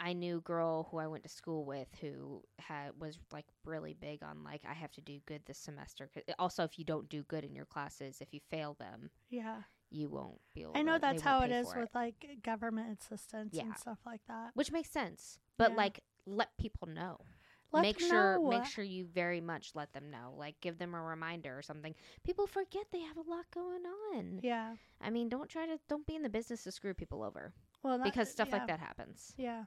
I knew a girl who I went to school with who had was like really big on like I have to do good this semester. 'Cause- Also, if you don't do good in your classes, if you fail them,
Yeah.
You won't be able.
I know
to,
that's how it is
for
with like government assistance
Yeah.
and stuff like that.
which makes sense. But
Yeah.
like, let people know.
Let
make sure
know.
make sure you very much let them know. Like, give them a reminder or something. People forget they have a lot going on.
Yeah.
I mean, don't try to don't be in the business to screw people over
Well, that,
because stuff
yeah.
like that happens.
Yeah.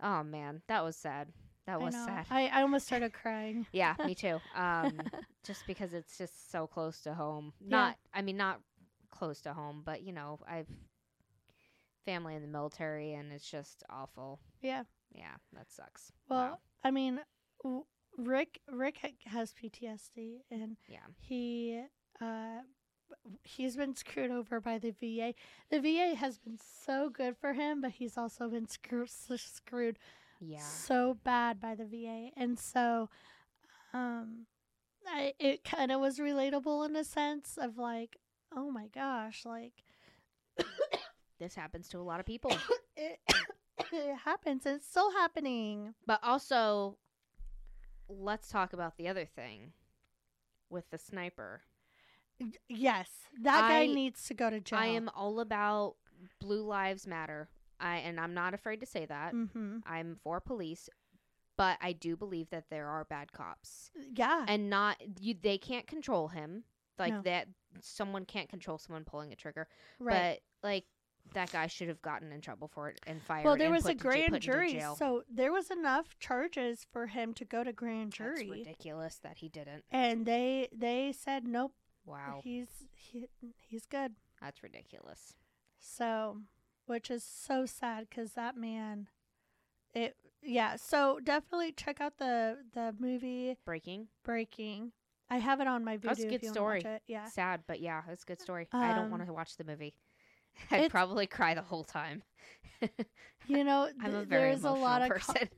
Oh man, that was sad. That was
I
sad.
I, I almost started crying. <laughs>
Yeah, me too. Um, <laughs> just because it's just so close to home.
Yeah.
Not, I mean, not close to home, but you know, I've family in the military, and it's just awful.
Yeah.
Yeah, that sucks.
Well,
wow.
I mean, w- Rick Rick ha- has PTSD, and
Yeah.
he uh he's been screwed over by the VA. The VA has been so good for him, but he's also been screw- screwed
Yeah.
so bad by the VA, and so um, I, it kind of was relatable in a sense of like, oh my gosh, like
This happens to a lot of people. <coughs>
it <coughs> it happens, and it's still happening.
but also, let's talk about the other thing with the sniper.
Yes, that guy needs to go to jail.
I am all about blue lives matter. I and I'm not afraid to say that.
Mm-hmm.
I'm for police, but I do believe that there are bad cops.
Yeah.
and not you they can't control him like
No.
that someone can't control someone pulling a trigger
right.
but like that guy should have gotten in trouble for it and fired
well, there was a grand
into
jury, so there was enough charges for him to go to grand jury.
That's ridiculous that he didn't
and they they said nope.
wow
He's he, he's good.
that's ridiculous
So, which is so sad because that man, it yeah, so definitely check out the the movie
Breaking.
Breaking. I have it on my video.
That's a good story.
Yeah.
Sad, but yeah, it's a good story. I don't
Um,
want to watch the movie. <laughs> I'd probably cry the whole time. <laughs>
You know, <laughs>
I'm a
th-
very
there's a lot of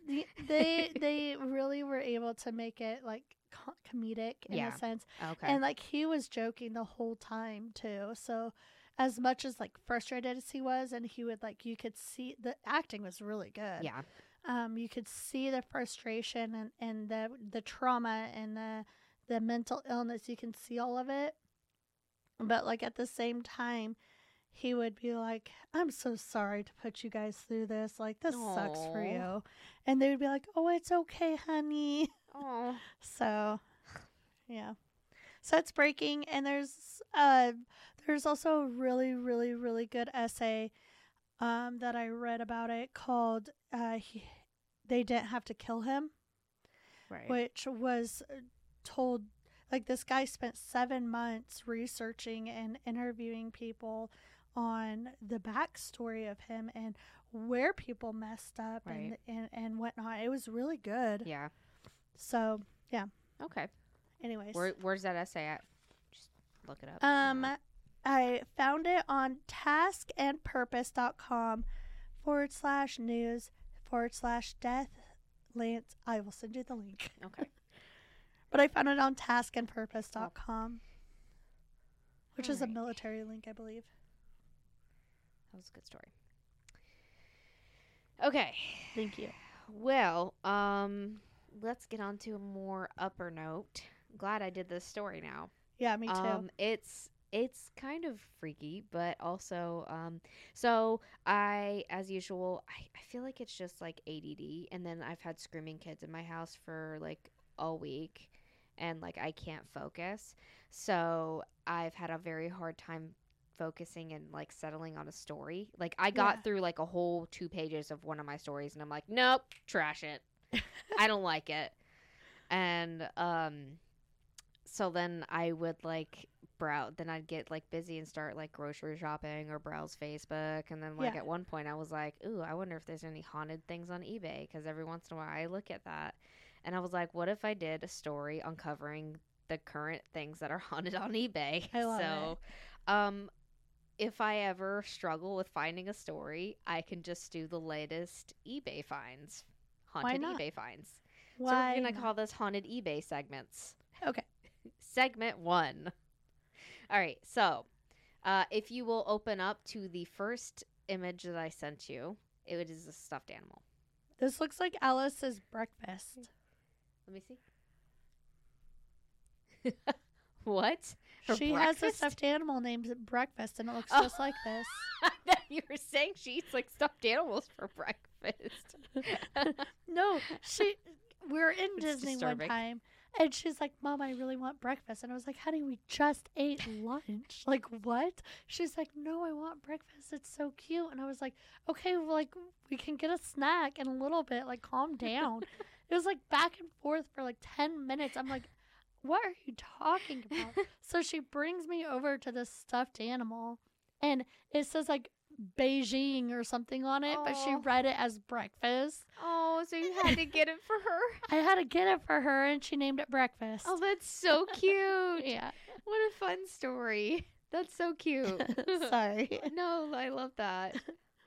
the- they they really were able to make it like co- comedic in
Yeah.
a sense,
Okay.
and like he was joking the whole time too. So as much as like frustrated as he was, and he would like you could see the acting was really good.
yeah.
um, you could see the frustration and, and the the trauma and the the mental illness. You can see all of it, but like at the same time, he would be like, "I'm so sorry to put you guys through this. Like this sucks for you," and they would be like, "Oh, it's okay, honey."
Oh. <laughs>
So, yeah. So it's breaking, and there's uh there's also a really really really good essay um that I read about it called uh he, they didn't have to kill him,
Right.
which was uh, told like this guy spent seven months researching and interviewing people on the backstory of him and where people messed up and, and and whatnot. It was really good.
Yeah.
So, yeah.
Okay.
anyways,
Where Where's that essay at? Just look it up.
Um, I found it on taskandpurpose.com forward slash news forward slash death Lance. I will send you the link.
Okay.
But I found it on taskandpurpose.com, which is a military link, I believe.
That was a good story. Okay.
Thank you.
Well, um, let's get on to a more upper note. Glad I did this story now.
Yeah, me too.
Um, it's it's kind of freaky, but also um, so I, as usual, I, I feel like it's just like ADD, and then I've had screaming kids in my house for like a week, and like I can't focus, so I've had a very hard time focusing and like settling on a story. Like I got
Yeah.
through like a whole two pages of one of my stories, and I'm like, nope, trash it. I don't <laughs> like it. And um so then I would like browse then I'd get like busy and start like grocery shopping or browse Facebook and then like
Yeah.
at one point I was like, "Ooh, I wonder if there's any haunted things on eBay because every once in a while I look at that." And I was like, "What if I did a story uncovering the current things that are <laughs> haunted on eBay?"
I love
so um if I ever struggle with finding a story, I can just do the latest eBay finds. Haunted eBay finds.
Why?
so we're gonna
not?
call this haunted eBay segments.
Okay. <laughs>
Segment one. All right. So, uh, if you will open up to the first image that I sent you, it is a stuffed animal.
This looks like Alice's breakfast.
Let me see. <laughs> what? For
she has a
breakfast?
stuffed animal named Breakfast, and it looks
Oh.
just like <laughs> this.
you were saying she eats like stuffed animals for breakfast. <laughs>
No, she. We were in
It's
Disney
disturbing.
one time, and she's like, "Mom, I really want breakfast." And I was like, "Honey, we just ate lunch. Like, what?" She's like, "No, I want breakfast. It's so cute." And I was like, "Okay, well, like, we can get a snack in a little bit. Like, calm down." It was like back and forth for like ten minutes. I'm like, "What are you talking about?" <laughs> so she brings me over to this stuffed animal, and it says like. Beijing or something on it, but she read it as breakfast.
oh, so you had to get it for her? <laughs>
I had to get it for her, and she named it breakfast.
Oh, that's so cute. <laughs>
yeah.
What a fun story. That's so cute.
Sorry.
no, I love that.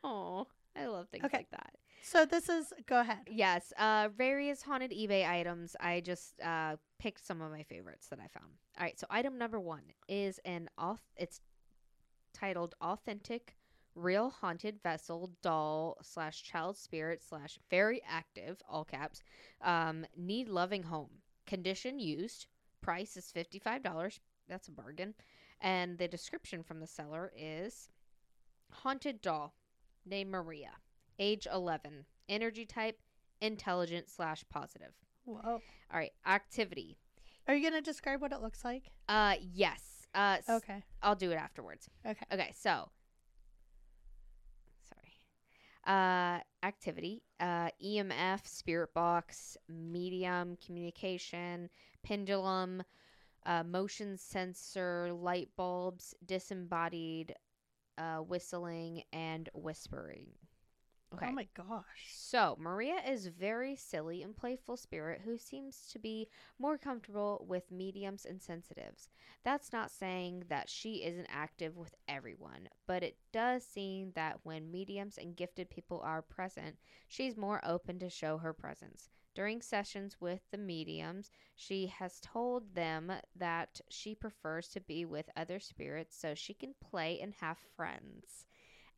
Oh, I love things
Okay.
like that.
So this is go ahead.
Yes, uh, various haunted eBay items. I just uh, picked some of my favorites that I found. All right, so item number one is an auth. It's titled "Authentic Real Haunted Vessel Doll slash Child Spirit slash Very Active" all caps. Um, need loving home. Condition used. Price is fifty five dollars. That's a bargain. And the description from the seller is haunted doll, name Maria, age eleven, energy type intelligent slash positive.
Whoa.
All right, activity.
Are you gonna describe what it looks like?
Uh, yes. Uh,
Okay.
I'll do it afterwards.
Okay.
Okay, so sorry. Uh, activity. Uh, EMF, spirit box, medium communication, pendulum, uh, motion sensor, light bulbs, disembodied, uh, whistling and whispering. Oh okay.
Oh my gosh.
So, Maria is very silly and playful spirit who seems to be more comfortable with mediums and sensitives. That's not saying that she isn't active with everyone, but it does seem that when mediums and gifted people are present, she's more open to show her presence. During sessions with the mediums, she has told them that she prefers to be with other spirits so she can play and have friends.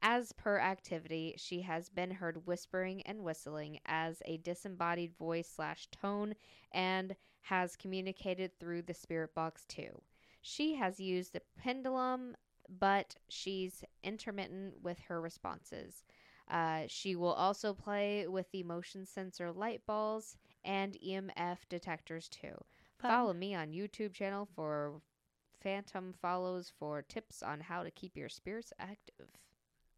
As per activity, she has been heard whispering and whistling as a disembodied voice slash tone and has communicated through the spirit box too. She has used the pendulum, but she's intermittent with her responses. Uh, she will also play with the motion sensor light balls and EMF detectors too.
Fun.
Follow me on YouTube channel for Phantom follows for tips on how to keep your spirits active.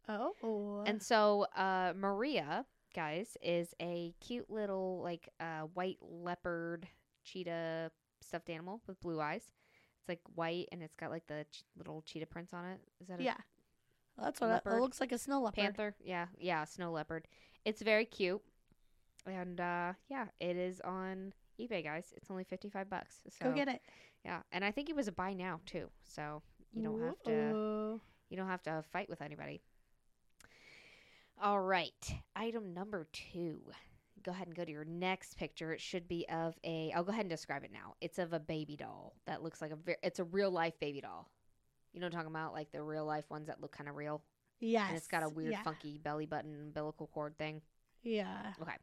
Oh.
And so uh, Maria, guys, is a cute little like uh, white leopard cheetah stuffed animal with blue eyes. It's like white and it's got like the ch- little cheetah prints on it. Is that a
yeah. That's what it,
leopard,
it looks like a snow leopard.
panther? Yeah, yeah, snow leopard. It's very cute. And uh, yeah, it is on eBay, guys. It's only 55 bucks. So
Go get it.
Yeah, and I think it was a buy now too. So you don't have to you don't have to fight with anybody. All right, item number two. Go ahead and go to your next picture. It should be of a. I'll go ahead and describe it now. It's of a baby doll that looks like a. Ver- it's a real life baby doll. You know what I'm talking about? Like the real life ones that look kind of real.
Yes.
And it's got a weird,
yeah.
funky belly button umbilical cord thing.
Yeah.
Okay.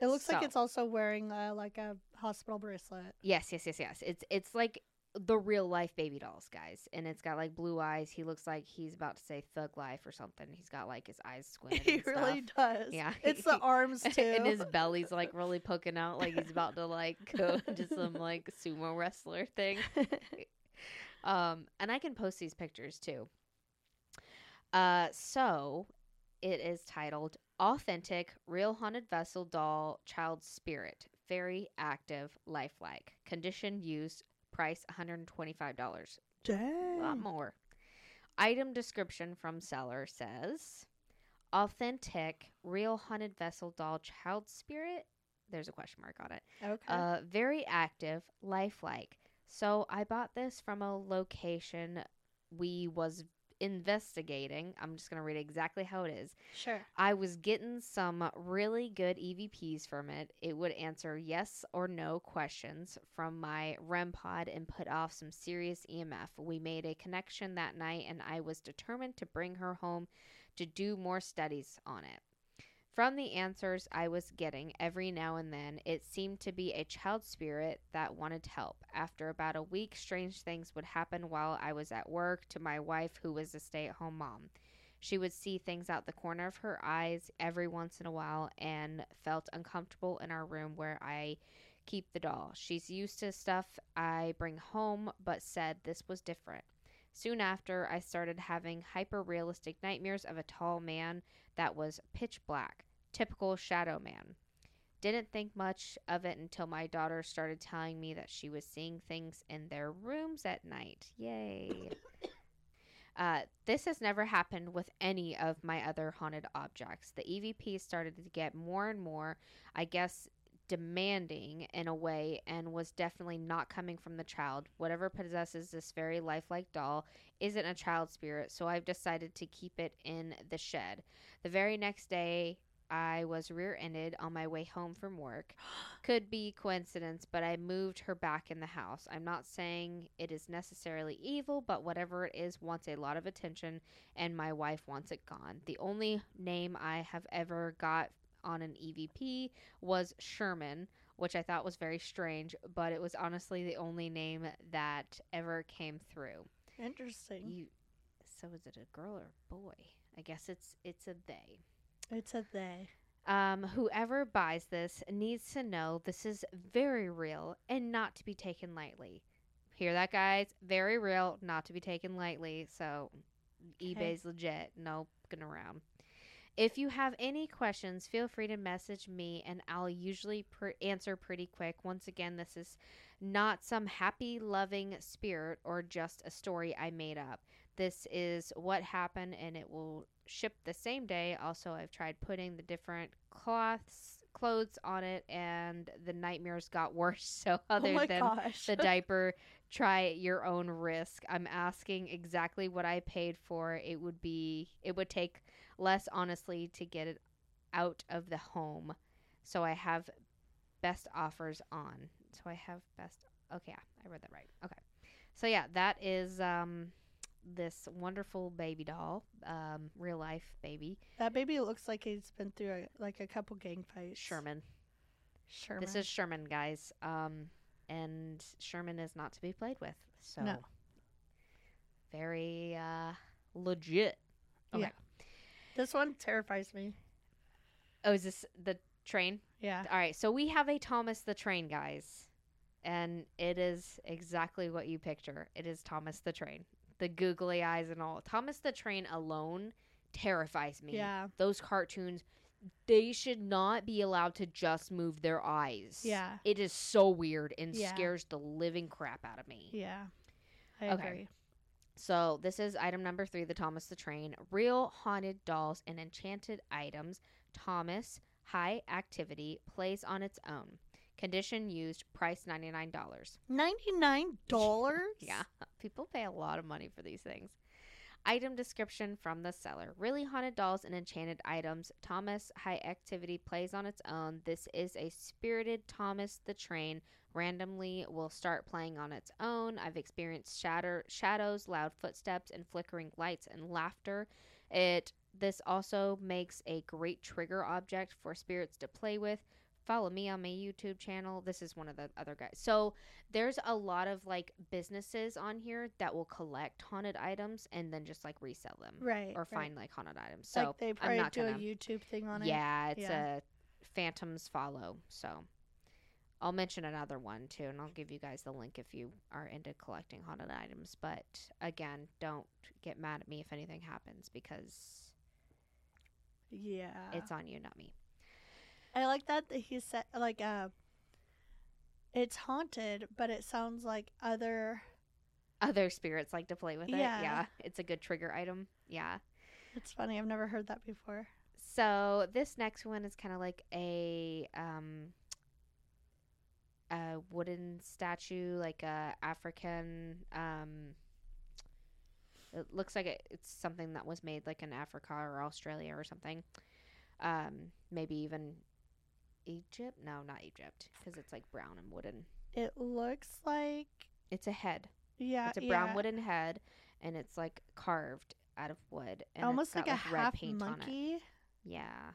It looks like it's also wearing uh, like a hospital bracelet.
Yes, yes, yes, yes. It's it's like the real life baby dolls, guys. And it's got like blue eyes. He looks like he's about to say thug life or something. He's got like his eyes <laughs> squinted.
He really does.
Yeah.
It's the <laughs> arms too. <laughs>
and his belly's like really poking out like he's about to like go into some like sumo wrestler thing. Um and I can post these pictures too. Uh so it is titled Authentic Real Haunted Vessel Doll Child Spirit. Very active, lifelike. Condition used, price $125 a lot more. Item description from seller says authentic, real haunted vessel doll child spirit. There's a question mark on it.
Okay.
Uh, very active, lifelike. So I bought this from a location we was investigating. I'm just gonna read exactly how it is.
sure.
I was getting some really good EVPs from it. It would answer yes or no questions from my REM pod and put off some serious EMF. We made a connection that night, and I was determined to bring her home to do more studies on it. From the answers I was getting every now and then, it seemed to be a child spirit that wanted help. After about a week, strange things would happen while I was at work to my wife, who was a stay at home mom. She would see things out the corner of her eyes every once in a while and felt uncomfortable in our room where I keep the doll. She's used to stuff I bring home, but said this was different. Soon after, I started having hyper realistic nightmares of a tall man that was pitch black, typical shadow man. Didn't think much of it until my daughter started telling me that she was seeing things in their rooms at night. Yay. <coughs> Uh, this has never happened with any of my other haunted objects. The EVP started to get more and more, I guess, demanding in a way, and was definitely not coming from the child. Whatever possesses this very lifelike doll isn't a child spirit, so I've decided to keep it in the shed. The very next day, I was rear ended on my way home from work. Could be coincidence, but I moved her back in the house. I'm not saying it is necessarily evil, but whatever it is wants a lot of attention, and my wife wants it gone. The only name I have ever got on an EVP was Sherman, which I thought was very strange, but it was honestly the only name that ever came through.
Interesting.
You, so is it a girl or a boy? I guess it's it's a they.
It's a they.
Um, whoever buys this needs to know this is very real and not to be taken lightly. Hear that, guys? Very real, not to be taken lightly. So, eBay's legit. No fucking around. If you have any questions, feel free to message me and I'll usually pr- answer pretty quick. Once again, this is not some happy, loving spirit or just a story I made up. This is what happened, and it will ship the same day. Also, I've tried putting the different cloths clothes on it, and the nightmares got <laughs> worse. So other
oh
than
gosh.
the <laughs> diaper, try at your own risk. I'm asking exactly what I paid for. It would be it would take less honestly to get it out of the home. So I have best offers on. So I have best Okay, yeah, I read that right. Okay. So yeah, that is um this wonderful baby doll, um real life baby,
that baby looks like he's been through a, like a couple gang fights.
Sherman.
Sherman.
This is Sherman, guys. Um, and Sherman is not to be played with. So
No.
very uh, legit. Okay.
Yeah. This one terrifies me.
Oh, is this the train?
Yeah.
All right. So we have a Thomas the Train, guys, and it is exactly what you picture. It is Thomas the Train, the googly eyes and all. Thomas the Train alone terrifies me.
Yeah.
Those cartoons. They should not be allowed to just move their eyes.
Yeah.
It is so weird and
Yeah.
scares the living crap out of me.
Yeah. I
Okay.
agree.
So this is item number three, the Thomas the Train. Real haunted dolls and enchanted items. Thomas, high activity, plays on its own. Condition used, price $99.
Ninety nine <laughs> dollars.
Yeah, people pay a lot of money for these things. Item description from the seller. Really haunted dolls and enchanted items. Thomas High Activity plays on its own. This is a spirited Thomas the Train. Randomly will start playing on its own. I've experienced shatter, shadows, loud footsteps, and flickering lights and laughter. It this also makes a great trigger object for spirits to play with. Follow me on my YouTube channel. This is one of the other guys. So there's a lot of like businesses on here that will collect haunted items and then just like resell them
Right.
or
right.
find like haunted items. So
like they
I'm
probably
not
do
gonna.
a YouTube thing on it.
yeah, it's
Yeah.
a Phantoms follow. So I'll mention another one too, and I'll give you guys the link if you are into collecting haunted items. But again, don't get mad at me if anything happens because
Yeah.
it's on you, not me.
I like that that he said like uh it's haunted, but it sounds like other
Other spirits like to play with it.
Yeah.
Yeah, it's a good trigger item. Yeah.
it's funny, I've never heard that before.
So this next one is kind of like a um a wooden statue, like a African um it looks like it, it's something that was made like in Africa or Australia or something. Um maybe even Egypt? No, not Egypt because it's like brown and wooden.
It looks like
It's a head.
yeah,
It's a brown
yeah,
wooden head and it's like carved out of wood and
almost like
got,
a
red
half
paint on it.
monkey
Yeah.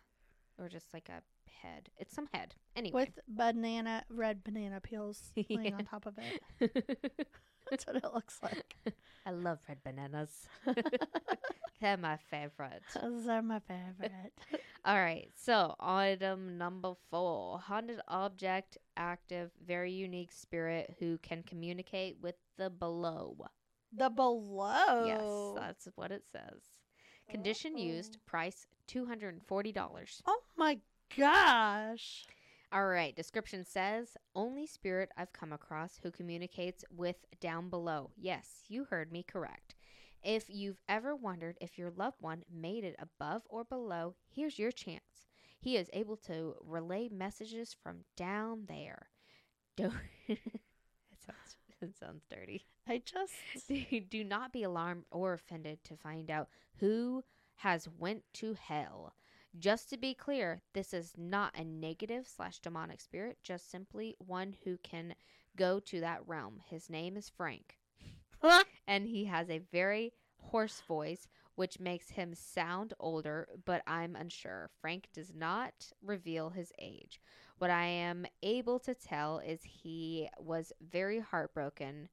Or just like a head. It's some head. Anyway.
with banana red banana peels laying
Yeah.
on <laughs> top of it. <laughs> <laughs> That's what it looks like.
I love red bananas. <laughs> They're my favorite.
Those are my favorite. <laughs>
All right. So, item number four haunted object, active, very unique spirit who can communicate with the below.
the below.
Yes, that's what it says. Condition used, price $240.
Oh my gosh.
All right. Description says only spirit I've come across who communicates with down below. Yes, you heard me correct. If you've ever wondered if your loved one made it above or below, here's your chance. He is able to relay messages from down there. <laughs> Don't. it sounds. It sounds dirty.
I just <laughs>
Do not be alarmed or offended to find out who has went to hell. Just to be clear, this is not a negative slash demonic spirit, just simply one who can go to that realm. His name is Frank, and he has a very hoarse voice, which makes him sound older, but I'm unsure. Frank does not reveal his age. What I am able to tell is he was very heartbroken,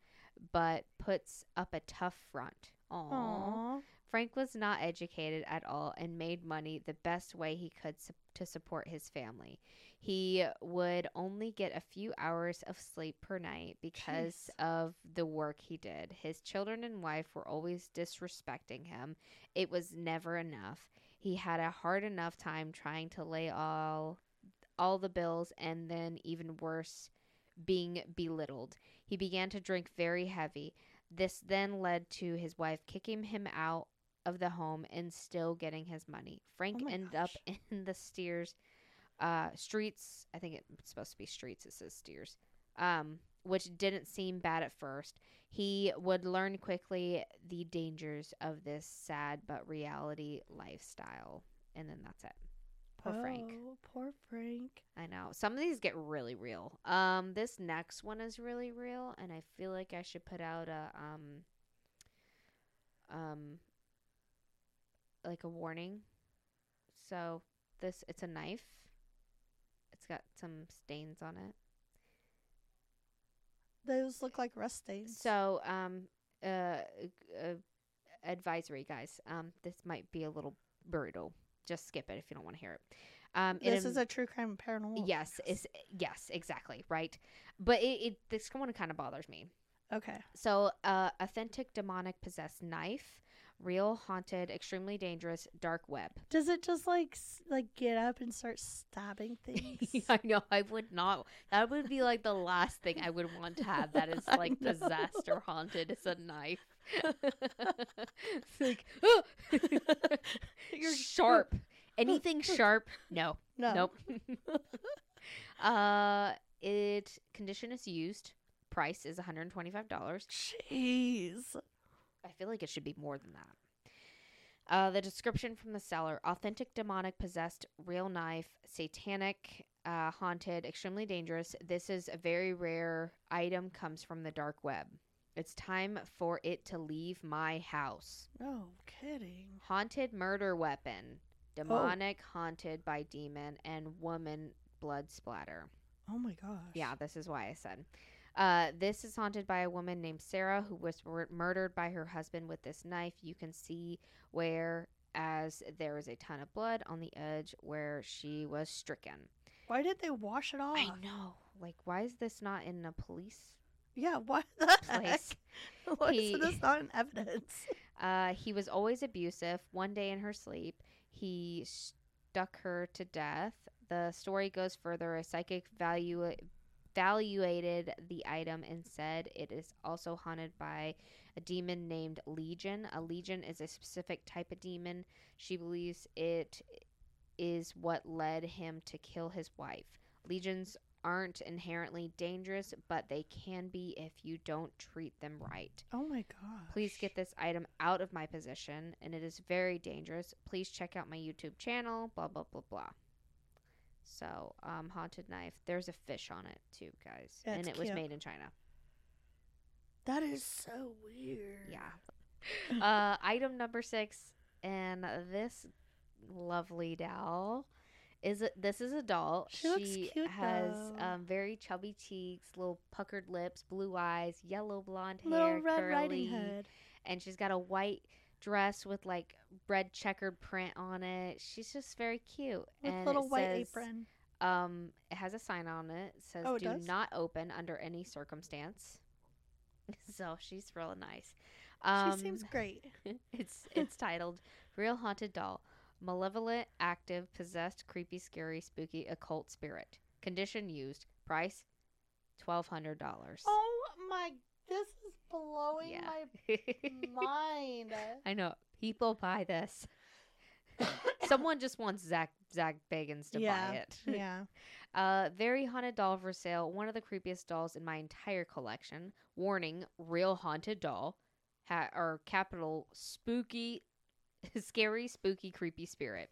but puts up a tough front. Aww.
Aw.
Frank was not educated at all and made money the best way he could su- to support his family. He would only get a few hours of sleep per night because
Jeez.
of the work he did. His children and wife were always disrespecting him. It was never enough. He had a hard enough time trying to lay all all the bills and then even worse being belittled. He began to drink very heavy. This then led to his wife kicking him out of the home and still getting his money. Frank
Oh
ended
gosh.
up <laughs> in the steers uh, streets. I think it's supposed to be streets. It says steers. Um, which didn't seem bad at first. He would learn quickly the dangers of this sad but reality lifestyle. And then that's it. Poor Frank.
Oh, poor Frank.
I know. Some of these get really real. Um, this next one is really real, and I feel like I should put out a um um like a warning. So this it's a knife. It's got some stains on it.
Those look like rust stains.
So um uh, uh advisory guys. Um this might be a little brutal. Just skip it if you don't want to hear it. Um
this is a true crime paranormal.
Yes, is yes, exactly, right. But it, it this one kind of bothers me.
Okay.
So, uh, authentic demonic possessed knife, real haunted, extremely dangerous dark web.
Does it just like like get up and start stabbing <laughs> things?
I know I would not. That would be like the last thing I would want to have. That is <laughs> like or haunted. It's a knife. it's <laughs> like "Ah!"
You're
sharp. Anything sharp? No.
No.
Nope. uh, it condition is used. Price is one hundred twenty-five dollars.
Jeez.
I feel like it should be more than that. Uh, the description from the seller: authentic, demonic, possessed, real knife, satanic, uh, haunted, extremely dangerous. This is a very rare item. Comes from the dark web. It's time for it to leave my house.
No kidding.
Haunted murder weapon, demonic, haunted by demon, and woman blood splatter.
Oh my gosh.
Yeah, this is why I said. Uh, this is haunted by a woman named Sarah who was mur- murdered by her husband with this knife. You can see where, as there is a ton of blood on the edge where she was stricken.
Why did they wash it off?
I know. Like, why is this not in a police
Yeah. What the
place? <laughs>
heck? Why
He-
is this not in evidence? <laughs>
Uh, he was always abusive. One day in her sleep, he stuck her to death. The story goes further. A psychic value valuated the item and said it is also haunted by a demon named Legion. A legion is a specific type of demon. She believes it is what led him to kill his wife. Legions aren't inherently dangerous, but they can be if you don't treat them right.
Oh my god.
Please get this item out of my possession, and it is very dangerous. Please check out my YouTube channel, blah, blah, blah, blah. So, um, Haunted Knife. There's a fish on it, too, guys. and
That's
it was
cute.
made in China.
That is so weird.
Yeah. <laughs> uh, item number six, and this lovely doll is a, this is a doll.
She looks cute,
has um, very chubby cheeks, little puckered lips, blue eyes, yellow blonde hair,
Little Red
curly,
Riding Hood.
and she's got a white dress with like red checkered print on it. She's just very cute.
With
and
little
it
white
says,
apron.
Um, it has a sign on it. It says
Oh, it
do
does?
not open under any circumstance. <laughs> so she's real nice. Um,
she seems great. <laughs>
it's it's <laughs> titled Real Haunted Doll. Malevolent, active, possessed, creepy, scary, spooky, occult spirit. Condition used. Price twelve hundred dollars.
Oh my, this is blowing
Yeah.
my <laughs> mind.
I know. People buy this. Someone just wants Zach Zach Bagans to
yeah.
buy it. <laughs>
yeah.
Uh, very haunted doll for sale. One of the creepiest dolls in my entire collection. Warning: real haunted doll. Ha- or capital spooky, <laughs> scary, spooky, creepy spirit.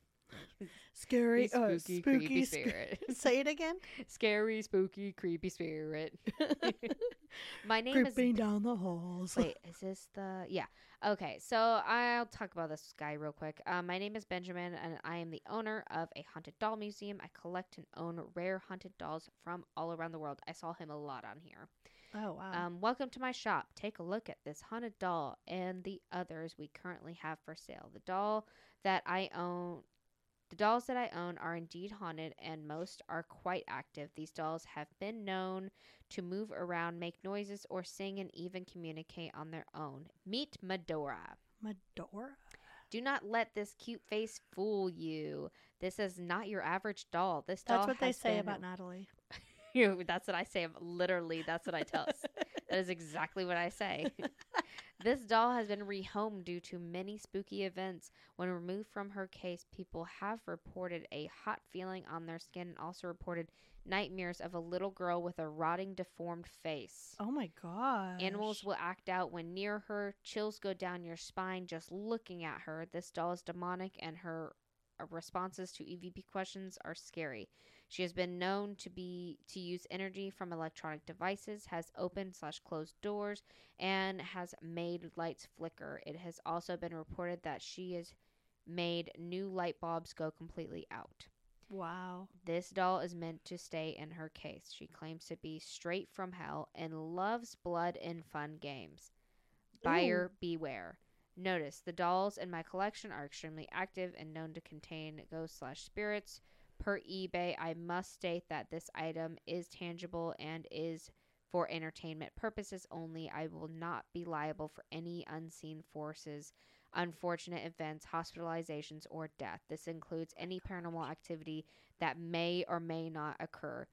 Scary, uh,
spooky,
spooky,
creepy
sp-
spirit. <laughs>
Say it again.
scary, spooky, creepy spirit. <laughs> <laughs> my name
Creeping
is.
down the halls.
Wait, is this the? Yeah. Okay, so I'll talk about this guy real quick. Um, my name is Benjamin, and I am the owner of a haunted doll museum. I collect and own rare haunted dolls from all around the world. I saw him a lot on here.
Oh wow.
Um, welcome to my shop. Take a look at this haunted doll and the others we currently have for sale. The doll that I own, the dolls that I own are indeed haunted, and most are quite active. These dolls have been known to move around, make noises, or sing, and even communicate on their own. Meet Medora.
Medora.
Do not let this cute face fool you. This is not your average doll. This doll
That's what they say
been
about Natalie. <laughs>
You, that's what I say. Literally, that's what I tell us. <laughs> That is exactly what I say. <laughs> this doll has been rehomed due to many spooky events. When removed from her case, people have reported a hot feeling on their skin and also reported nightmares of a little girl with a rotting, deformed face.
Oh my god.
Animals will act out when near her. Chills go down your spine just looking at her. This doll is demonic, and her responses to EVP questions are scary. She has been known to be to use energy from electronic devices, has opened slash closed doors, and has made lights flicker. It has also been reported that she has made new light bulbs go completely out.
Wow.
This doll is meant to stay in her case. She claims to be straight from hell and loves blood and fun games. Buyer beware. Notice the dolls in my collection are extremely active and known to contain ghosts slash spirits. Per eBay, I must state that this item is tangible and is for entertainment purposes only. I will not be liable for any unseen forces, unfortunate events, hospitalizations, or death. This includes any paranormal activity that may or may not occur.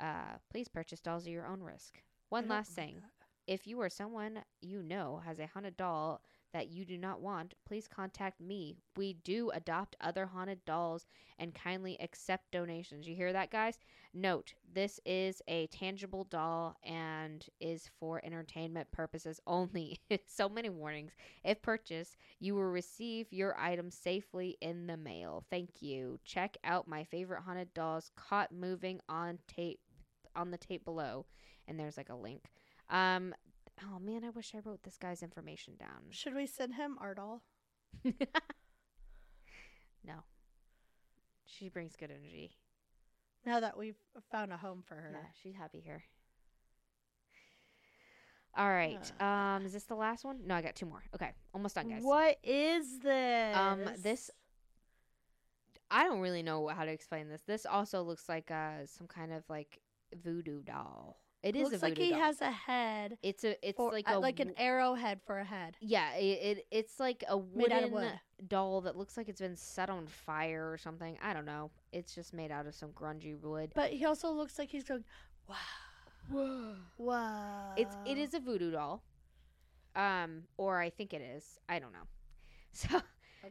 Uh, please purchase dolls at your own risk. One last thing. If you or someone you know has a haunted doll that you do not want, please contact me. We do adopt other haunted dolls and kindly accept donations. You hear that, guys? Note, this is a tangible doll and is for entertainment purposes <laughs> only. so many warnings. If purchased, you will receive your item safely in the mail. Thank you. Check out my favorite haunted dolls caught moving on tape on the tape below. And there's like a link. Um oh man, I wish I wrote this guy's information down.
Should we send him our doll? <laughs>
no. She brings good energy.
Now that we've found a home for her.
Yeah, she's happy here. All right.
Uh.
Um, is this the last one? No, I got two more. Okay, almost done, guys.
What is this?
Um, this- I don't really know how to explain this. This also looks like uh some kind of like voodoo doll. It is
looks like he
doll.
has a head.
it's a it's
for,
like
uh,
a
like an arrowhead for a head.
yeah. It, it it's like a wooden
wood.
doll that looks like it's been set on fire or something. I don't know. It's just made out of some grungy wood.
But he also looks like he's going, wow,
Whoa.
wow.
It's it is a voodoo doll. Um, or I think it is. I don't know. <laughs> So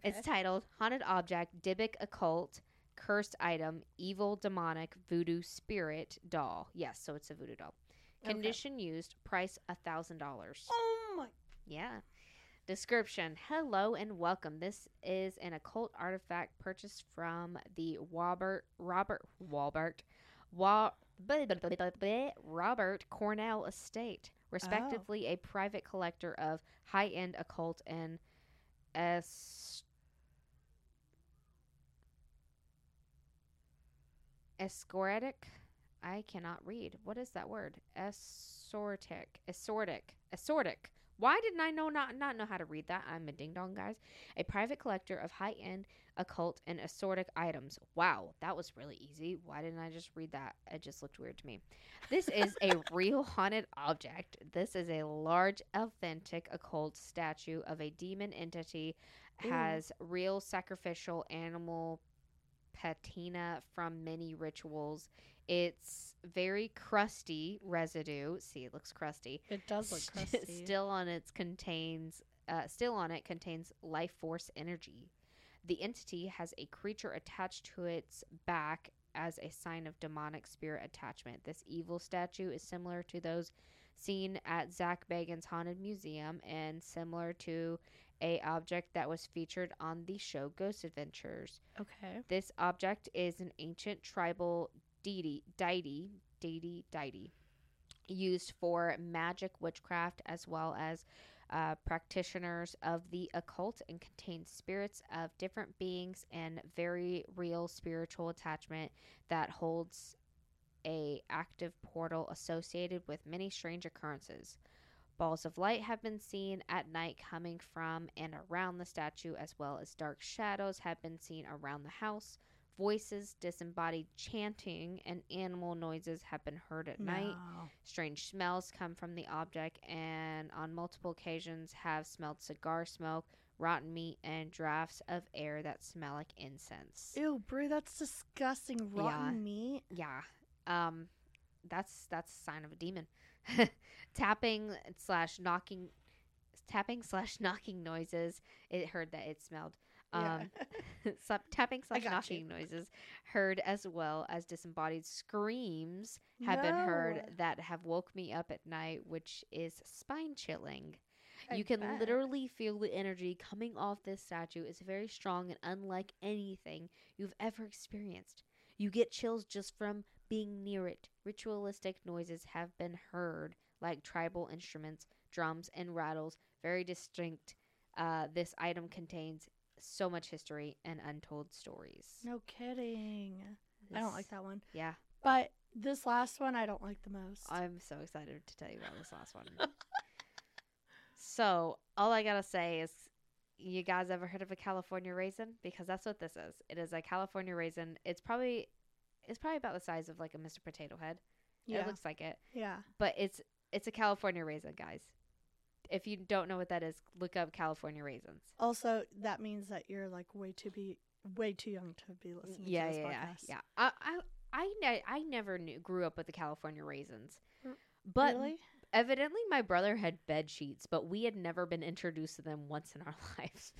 it's titled Haunted Object, Dybbuk Occult, Cursed Item, Evil Demonic Voodoo Spirit Doll. Yes, so it's a voodoo doll.
Okay.
Condition used, price a thousand dollars.
Oh my.
Yeah. Description Hello and welcome. This is an occult artifact purchased from the Robert Robert Walbert Wa- blah, blah, blah, blah, blah, Robert Cornell Estate, respectively oh. a private collector of high-end occult and es- escortic I cannot read. What is that word? Assortic. Assortic. Assortic. Why didn't I know not not know how to read that? I'm a ding dong, guys. A private collector of high end occult and assortic items. Wow, that was really easy. Why didn't I just read that? It just looked weird to me. This is a <laughs> real haunted object. This is a large, authentic occult statue of a demon entity.
Ooh.
Has real sacrificial animal patina from many rituals. It's very crusty residue. See, it looks crusty.
It does look
St-
crusty.
Still on it contains uh, still on it contains life force energy. The entity has a creature attached to its back as a sign of demonic spirit attachment. This evil statue is similar to those seen at Zak Bagans' Haunted Museum and similar to a object that was featured on the show Ghost Adventures.
Okay.
This object is an ancient tribal deity, deity, deity, deity, used for magic, witchcraft, as well as uh, practitioners of the occult, and contains spirits of different beings and very real spiritual attachment that holds a active portal associated with many strange occurrences. Balls of light have been seen at night coming from and around the statue, as well as dark shadows have been seen around the house. Voices, disembodied chanting, and animal noises have been heard at night. Strange smells come from the object, and on multiple occasions have smelled cigar smoke, rotten meat, and drafts of air that smell like incense.
Ew, Brie, that's disgusting. Rotten
Yeah.
meat.
Yeah. Um that's that's a sign of a demon. <laughs> tapping slash knocking, tapping slash knocking noises. It heard that it smelled.
Yeah.
Um, <laughs> slap, tapping slash
got you.
knocking noises heard as well as disembodied screams have been heard that have woke me up at night, which is spine chilling.
I
you can
bet.
literally feel the energy coming off this statue. It's very strong and unlike anything you've ever experienced. You get chills just from being near it. Ritualistic noises have been heard, like tribal instruments, drums, and rattles. Very distinct. Uh, this item contains so much history and untold stories.
No kidding. I don't like that one.
Yeah,
But this last one I don't like the most.
I'm so excited to tell you about this last one. <laughs> so, all I gotta say is, you guys ever heard of a California raisin? Because that's what this is. It is a California raisin. It's probably, it's probably about the size of like a Mr. Potato Head.
yeah.
It looks like it,
yeah.
but it's it's a California raisin, guys. If you don't know what that is, look up California raisins.
Also, that means that you're like way too be way too young to be listening
yeah,
to this
yeah, yeah,
podcast.
yeah. I I I, ne- I never knew grew up with the California raisins, but
really?
evidently my brother had bed sheets, but we had never been introduced to them once in our <laughs> lives.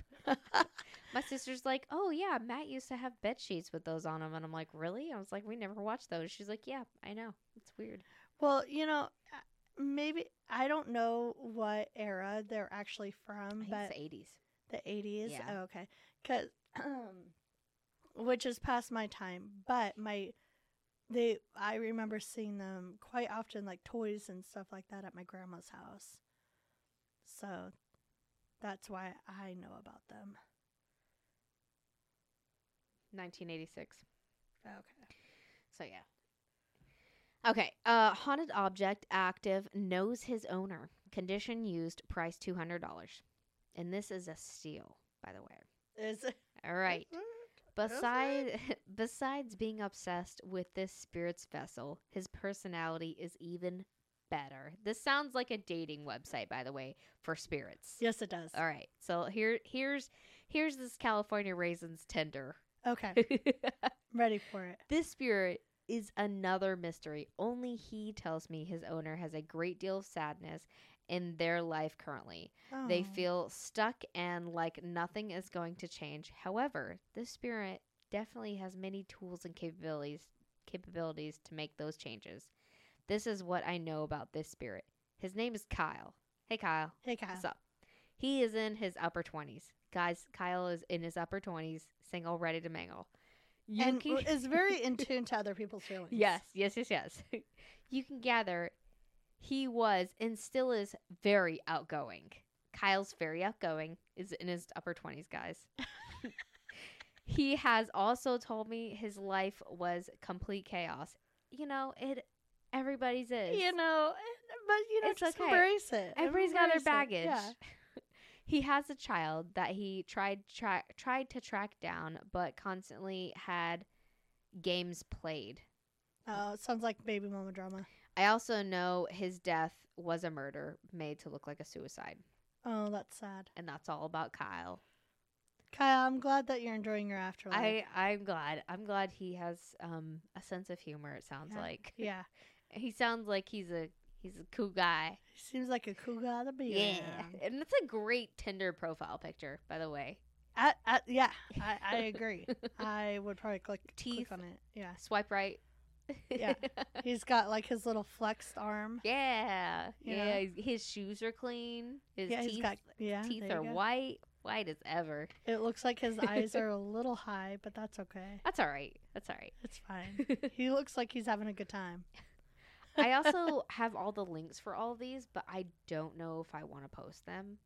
My sister's like, "Oh yeah, Matt used to have bed sheets with those on them," and I'm like, "Really?" I was like, "We never watched those." She's like, "Yeah, I know. It's weird."
Well, you know, uh, maybe I don't know what era they're actually from, but
it's the 80s.
the 80s.
Yeah.
Oh, okay. Cuz um <clears throat> which is past my time, but my they I remember seeing them quite often like toys and stuff like that at my grandma's house. So that's why I know about them.
1986.
Okay.
So yeah. Okay. Uh, haunted object active knows his owner. Condition used. Price two hundred dollars. And this is a steal, by the way.
Is it?
All right.
Is
Beside, <laughs> besides being obsessed with this spirit's vessel, his personality is even better. This sounds like a dating website, by the way, for spirits.
Yes, it does.
All right. So here, here's, here's this California raisins Tinder.
Okay. <laughs> Ready for it.
this spirit is another mystery. Only he tells me his owner has a great deal of sadness in their life currently. They
Oh.
feel stuck and like nothing is going to change. However, this spirit definitely has many tools and capabilities capabilities to make those changes. This is what I know about this spirit. His name is Kyle. Hey Kyle,
Hey, Kyle.
what's up? He is in his upper 20s. Guys, Kyle is in his upper 20s, single, ready to mingle. You
and
can-
is <laughs> very in tune to other people's feelings.
Yes, yes, yes, yes. <laughs> you can gather he was and still is very outgoing. Kyle's very outgoing, is in his upper 20s, guys. <laughs> he has also told me his life was complete chaos. You know, it everybody's is.
You know, eh, but you know,
It's
just
okay.
embrace it.
Everybody's got their
Embrace
baggage.
Yeah. <laughs>
he has a child that he tried tra- tried to track down, but constantly had games played.
Oh, it sounds like baby mama drama.
I also know his death was a murder made to look like a suicide,
Oh, that's sad.
and that's all about Kyle.
Kyle, I'm glad that you're enjoying your afterlife.
I I'm glad. I'm glad he has um a sense of humor. It sounds
Yeah.
like
yeah,
he sounds like he's a he's a cool guy.
he seems like a cool guy to be around.
and it's a great Tinder profile picture, by the way.
I, I, yeah, I, I agree. <laughs> I would probably click
Teeth.
click on it. Yeah,
Swipe right.
Yeah. <laughs> he's got like his little flexed arm.
yeah.
You
yeah. His, his shoes are clean. His
yeah,
teeth
he's got yeah.
teeth are
go.
white, white as ever.
It looks like his eyes are a <laughs> little high, but that's okay.
That's all right. That's all right.
It's fine. he looks like he's having a good time.
I also have all the links for all of these, but I don't know if I want to post them.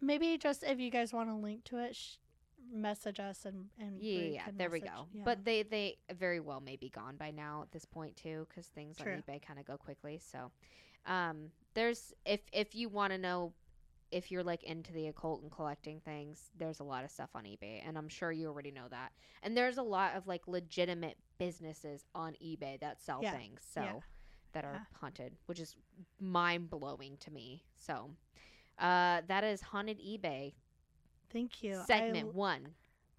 Maybe just if you guys want to link to it, sh- message us and and
Yeah, yeah, there we go.
yeah.
But they they very well may be gone by now at this point too, because things
True.
on eBay kind of go quickly. So, um, there's if if you want to know if you're like into the occult and collecting things, there's a lot of stuff on eBay, and I'm sure you already know that. And there's a lot of like legitimate businesses on eBay that sell
Yeah,
things, so
yeah,
that are
yeah.
haunted, which is mind blowing to me. So, uh, that is haunted eBay
thank you.
Segment one.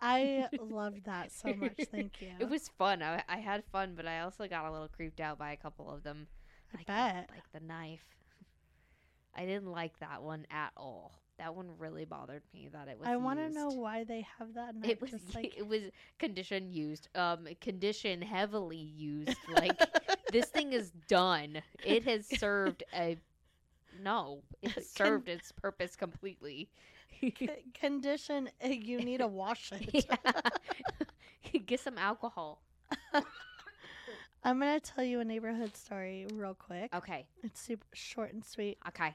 I <laughs> loved that so much. Thank you.
It was fun. I, I had fun, but I also got a little creeped out by a couple of them.
I bet.
like the knife. I didn't like that one at all. That one really bothered me that it was.
I want to know why they have that.
It was
just <laughs> like
it was condition used. Um, condition heavily used. <laughs> Like this thing is done. It has served a. No, it has <laughs>
Con-
served its purpose completely.
c- condition. uh, You need to wash it.
yeah. Get some alcohol.
I'm gonna tell you a neighborhood story real quick.
Okay.
It's super short and sweet.
Okay.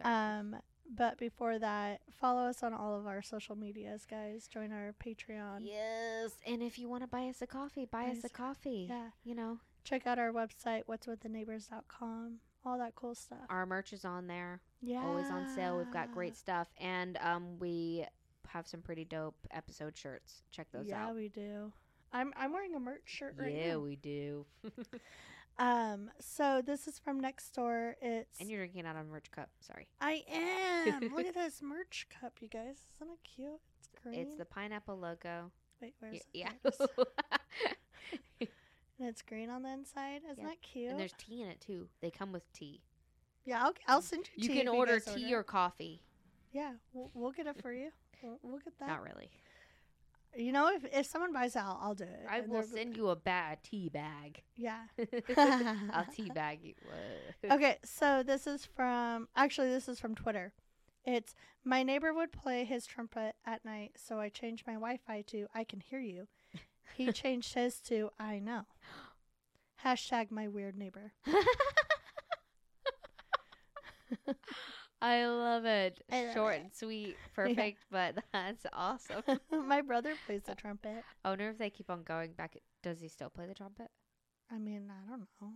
Sorry.
Um, but before that, follow us on all of our social medias, guys. Join our Patreon.
yes, and if you want to buy us a coffee, buy
Buy
us a coffee.
Yeah.
You know,
Check out our website, what'swiththeneighbors.com. All that cool stuff.
our merch is on there.
yeah.
always on sale. We've got great stuff, and um, we have some pretty dope episode shirts. Check those
yeah,
out.
Yeah, we do. I'm I'm wearing a merch shirt right
yeah,
now.
Yeah, we do. <laughs>
Um, so this is from Nextdoor. It's
and you're drinking out of a merch cup. Sorry,
I am. Look at <laughs> this merch cup, you guys. Isn't it cute? It's green.
it's the pineapple logo.
Wait, where's it?
yeah,
it is. <laughs> and it's green on the inside. Isn't
Yeah.
that cute?
and there's tea in it too. They come with tea.
yeah, I'll, I'll send you.
You can order
guys
tea or coffee.
yeah, we'll, we'll get it for you. We'll, we'll get that.
Not really.
You know, if if someone buys it, I'll, I'll do it.
I
And
will send you a bad tea bag.
Yeah. <laughs>
I'll <laughs> tea bag you. <laughs>
Okay, so this is from actually this is from Twitter. It's my neighbor would play his trumpet at night, so I changed my Wi-Fi to I can hear you. He changed his to I know. Hashtag my weird neighbor.
I love it.
I love
Short
it.
and sweet, <laughs> perfect, but <laughs> that's awesome. <laughs>
my brother plays the trumpet.
I wonder if they keep on going back. Does he still play the trumpet?
I mean, I don't know.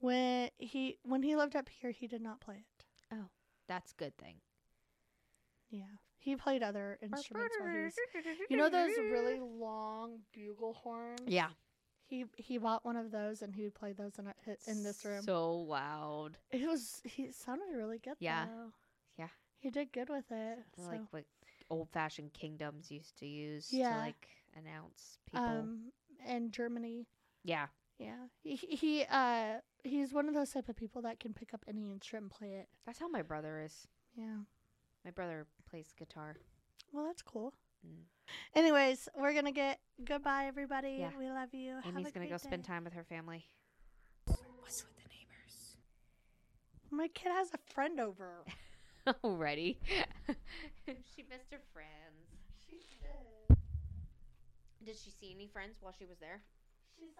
When he when he lived up here, he did not play it.
Oh, that's a good thing.
Yeah, he played other instruments while he was. You know those really long bugle horns?
Yeah.
He he bought one of those and he would play those in a, in this room.
So loud.
It was he sounded really good.
Yeah.
though.
Yeah.
he did good with it. So,
Like what old fashioned kingdoms used to use
Yeah.
to like announce people.
um, and Germany,
yeah.
yeah, he he uh he's one of those type of people that can pick up any instrument and play it.
That's how my brother is.
Yeah.
My brother plays guitar.
Well, that's cool.
Mm.
Anyways, we're gonna get goodbye, everybody.
Yeah.
We love you. Have
Amy's
a
gonna
great
go spend time with her family.
What's with the neighbors?
My kid has a friend over. <laughs>
Already. <laughs> she missed her friends.
She did.
Did she see any friends while she was there?
She saw